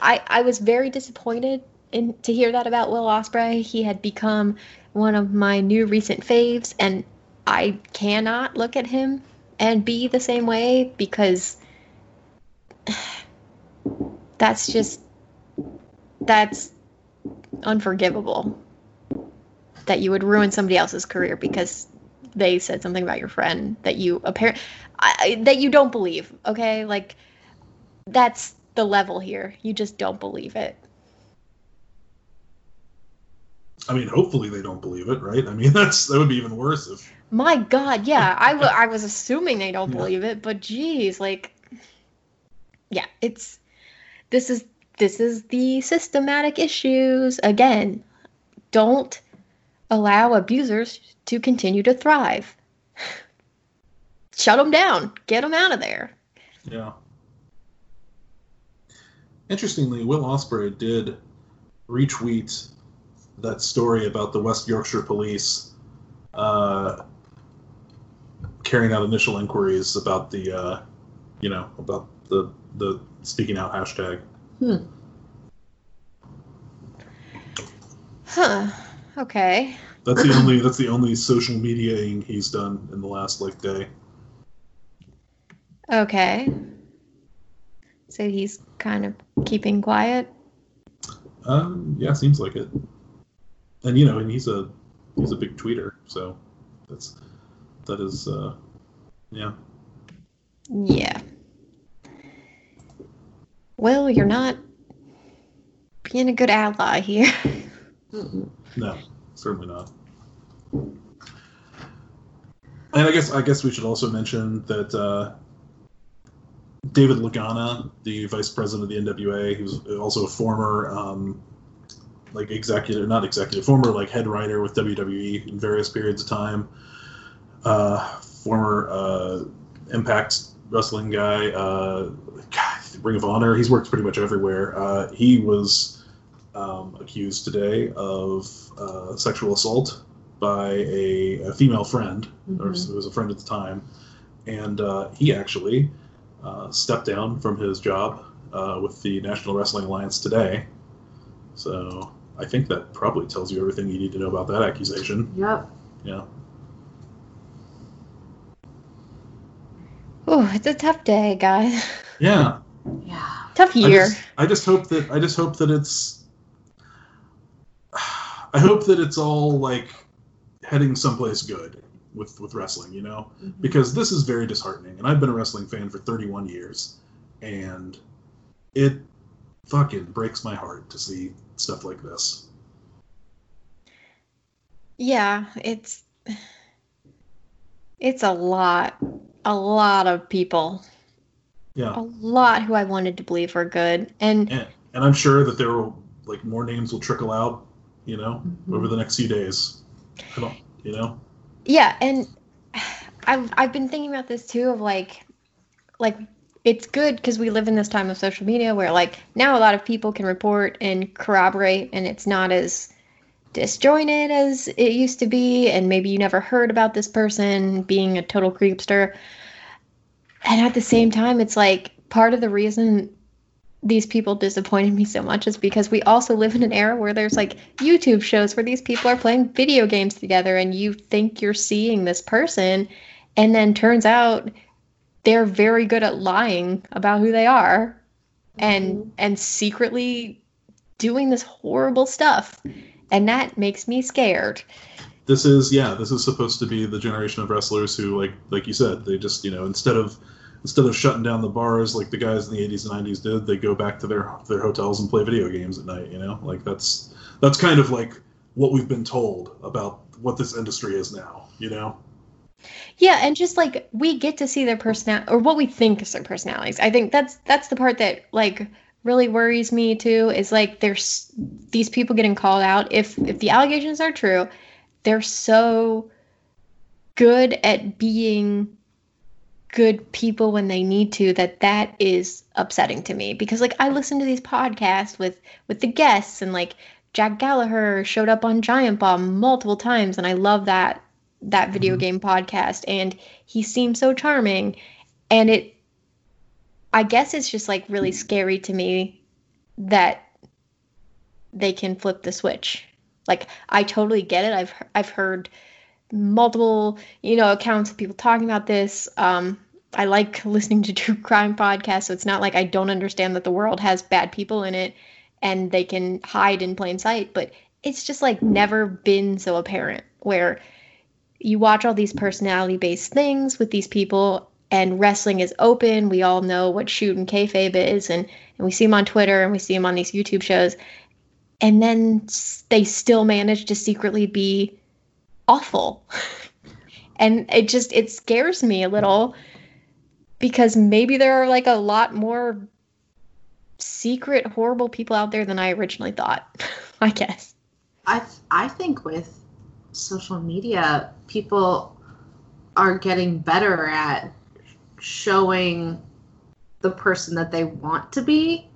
I I was very disappointed in to hear that about Will Ospreay. He had become one of my new recent faves and I cannot look at him and be the same way because that's just that's unforgivable that you would ruin somebody else's career because they said something about your friend that you apparent that you don't believe okay? Like that's the level here. You just don't believe it I mean, hopefully they don't believe it, right? I mean, that's that would be even worse if my god yeah I I was assuming they don't Yeah. believe it but geez like yeah it's this is this is the systematic issues again don't allow abusers to continue to thrive shut them down get them out of there Yeah. Interestingly, Will Ospreay did retweet that story about the West Yorkshire police uh, carrying out initial inquiries about the, uh, you know, about the the speaking out hashtag. Hmm. Huh. Okay. That's the only that's the only social mediaing he's done in the last like day. Okay. So he's kind of keeping quiet. Um, yeah, seems like it. And you know, and he's a he's a big tweeter, so that's that is uh, yeah. Yeah. Well, you're not being a good ally here. No, certainly not. And I guess I guess we should also mention that uh, David Lagana, the vice president of the NWA, who's also a former um, like executive, not executive, former like head writer with WWE in various periods of time, uh, former uh, Impact wrestling guy, uh, God, Ring of Honor. He's worked pretty much everywhere. Uh, he was um, accused today of uh, sexual assault by a, a female friend, or Mhm. it was a friend at the time, and uh, he actually uh, stepped down from his job uh, with the National Wrestling Alliance today. So I think that probably tells you everything you need to know about that accusation. Yep. Yeah. Oh, it's a tough day, guys. Yeah. Yeah. tough I year. just, I just hope that I just hope that it's I hope that it's all like heading someplace good with with wrestling, you know? Mm-hmm. Because this is very disheartening and I've been a wrestling fan for 31 years and it fucking breaks my heart to see stuff like this. Yeah, it's it's a lot, a lot of people, Yeah. a lot who I wanted to believe were good, and And, and I'm sure that there will like more names will trickle out, you know, Mhm. over the next few days. I don't, you know. yeah, and I've I've been thinking about this too of like, like it's good because we live in this time of social media where like now a lot of people can report and corroborate, and it's not as disjointed as it used to be, and maybe you never heard about this person being a total creepster. And at the same time, it's like part of the reason these people disappointed me so much is because we also live in an era where there's like YouTube shows where these people are playing video games together and you think you're seeing this person and then turns out they're very good at lying about who they are and mm-hmm. and secretly doing this horrible stuff. And that makes me scared. this is yeah this is supposed to be the generation of wrestlers who like like you said they just you know instead of instead of shutting down the bars like the guys in the 80s and 90s did they go back to their their hotels and play video games at night you know? Like that's that's kind of like what we've been told about what this industry is now you know Yeah, and just like we get to see their personality or what we think is their personalities. I think that's that's the part that like really worries me too is like there's these people getting called out if if the allegations are true, they're so good at being good people when they need to that that is upsetting to me because like I listen to these podcasts with with the guests and like Jack Gallagher showed up on Giant Bomb multiple times and I love that that video Mhm. game podcast and he seemed so charming and it I guess it's just like really scary to me that they can flip the switch. Like I totally get it. I've I've heard multiple, you know, accounts of people talking about this. Um I like listening to true crime podcasts, so it's not like I don't understand that the world has bad people in it and they can hide in plain sight, but it's just like never been so apparent where you watch all these personality based things with these people and wrestling is open. We all know what shoot and kayfabe is, and, and we see them on Twitter and we see them on these YouTube shows. And then they still manage to secretly be awful. and it just, it scares me a little because maybe there are like a lot more secret, horrible people out there than I originally thought, I guess. I I think with social media, people are getting better at showing the person that they want to be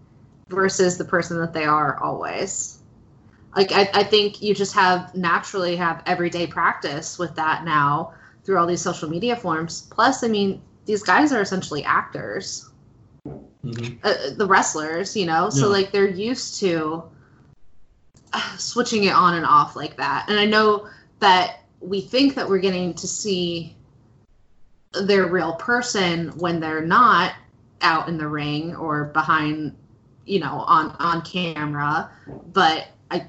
versus the person that they are always. Like I, I think you just have naturally have everyday practice with that now through all these social media forms. Plus, I mean, these guys are essentially actors Mhm. uh, the wrestlers, you know, so Yeah. like they're used to uh, switching it on and off like that. And I know that we think that we're getting to see their real person when they're not out in the ring or behind, you know, on on camera, but I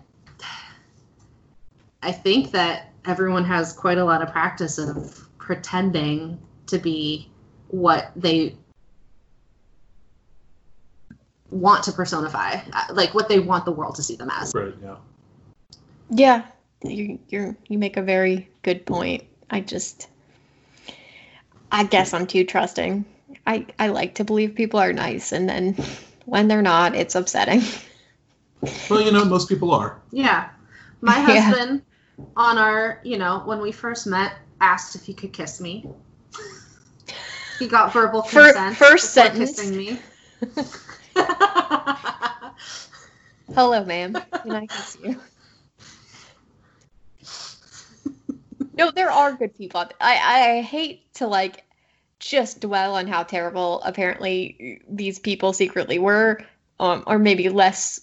I think that everyone has quite a lot of practice of pretending to be what they want to personify, uh, like what they want the world to see them as. right yeah. Yeah, you you you make a very good point. I just I guess I'm too trusting. I I like to believe people are nice and then when they're not, it's upsetting. well you know most people are Yeah. My Yeah. husband on our, you know, when we first met, asked if he could kiss me. He got verbal Fir- consent. first sentence. Kissing me. Hello, ma'am. Can I kiss you? No, there are good people. I I hate to like just dwell on how terrible apparently these people secretly were, um, or maybe less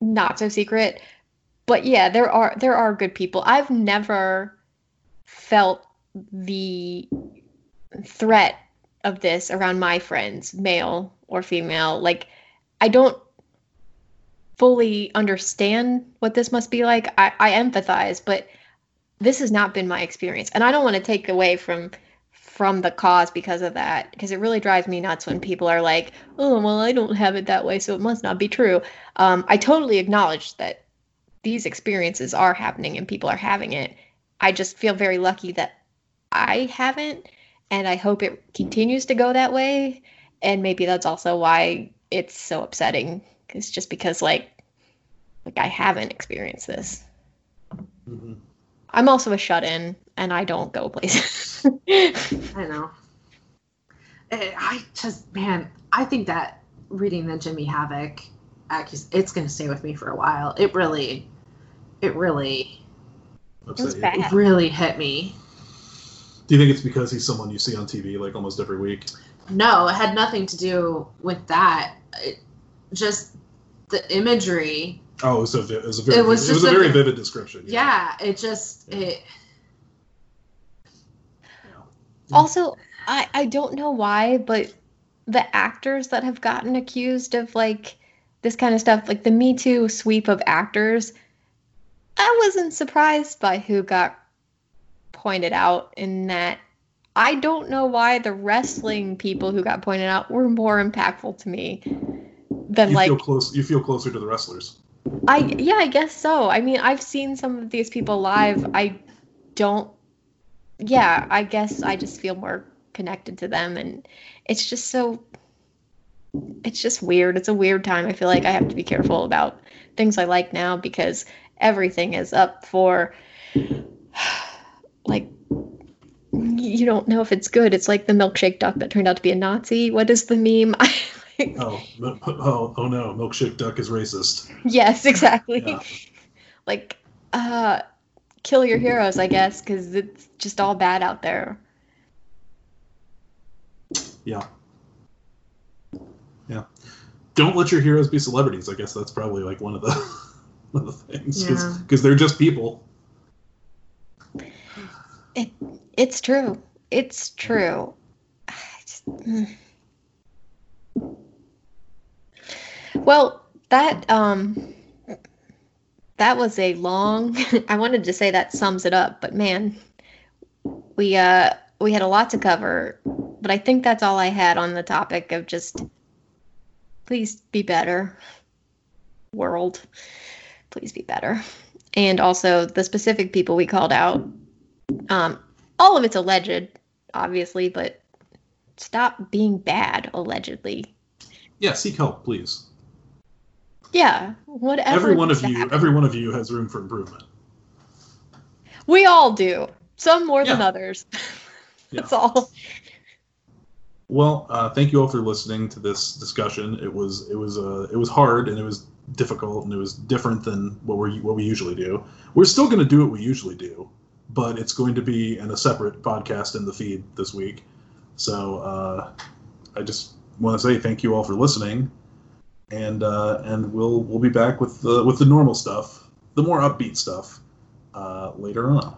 not so secret. But yeah, there are there are good people. I've never felt the threat of this around my friends, male or female. Like I don't fully understand what this must be like. I, I empathize, but this has not been my experience. And I don't want to take away from from the cause because of that because it really drives me nuts when people are like oh well i don't have it that way so it must not be true um, i totally acknowledge that these experiences are happening and people are having it i just feel very lucky that i haven't and i hope it continues to go that way and maybe that's also why it's so upsetting it's just because like like i haven't experienced this Mhm. I'm also a shut-in and i don't go places I know. Eh, I just, man, I think that reading the Jimmy Havoc, it's going to stay with me for a while. It really, it really, Upset was bad. it really hit me. Do you think it's because he's someone you see on TV like almost every week? No, it had nothing to do with that. It, just the imagery. Oh, it was a, it was a very, It was vivid, it was just a a- very vivid description. Yeah, it just, it, Also, I I don't know why, but the actors that have gotten accused of like this kind of stuff, like the Me Too sweep of actors, I wasn't surprised by who got pointed out in that. I don't know why the wrestling people who got pointed out were more impactful to me than You like feel close. You feel closer to the wrestlers. I yeah, I guess so. I mean, I've seen some of these people live. I don't yeah, I guess I just feel more connected to them and it's just so it's just weird. It's a weird time. I feel like I have to be careful about things I like now because everything is up for like you don't know if it's good. It's like the milkshake duck that turned out to be a Nazi. What is the meme? Oh, oh, oh no! Milkshake Duck is racist. yes, exactly. Yeah. like uh kill your heroes i guess because it's just all bad out there Yeah. Yeah. Don't let your heroes be celebrities. I guess that's probably like one of the one of the things Yeah. because they're just people. It it's true it's true I just- mm. Well that um that was a long i wanted to say that sums it up but man we uh we had a lot to cover but i think that's all i had on the topic of just please be better world please be better. And also the specific people we called out um all of it's alleged obviously but stop being bad allegedly Yeah, seek help, please. yeah whatever every one of you, happen. every one of you has room for improvement. we all do some more than Yeah. others Yeah. that's all Well, uh, thank you all for listening to this discussion. It was it was uh, it was hard and it was difficult and it was different than what we what we usually do. We're still going to do what we usually do, but it's going to be in a separate podcast in the feed this week. So uh, I just want to say thank you all for listening, and uh, and we'll we'll be back with the with the normal stuff, the more upbeat stuff uh, later on.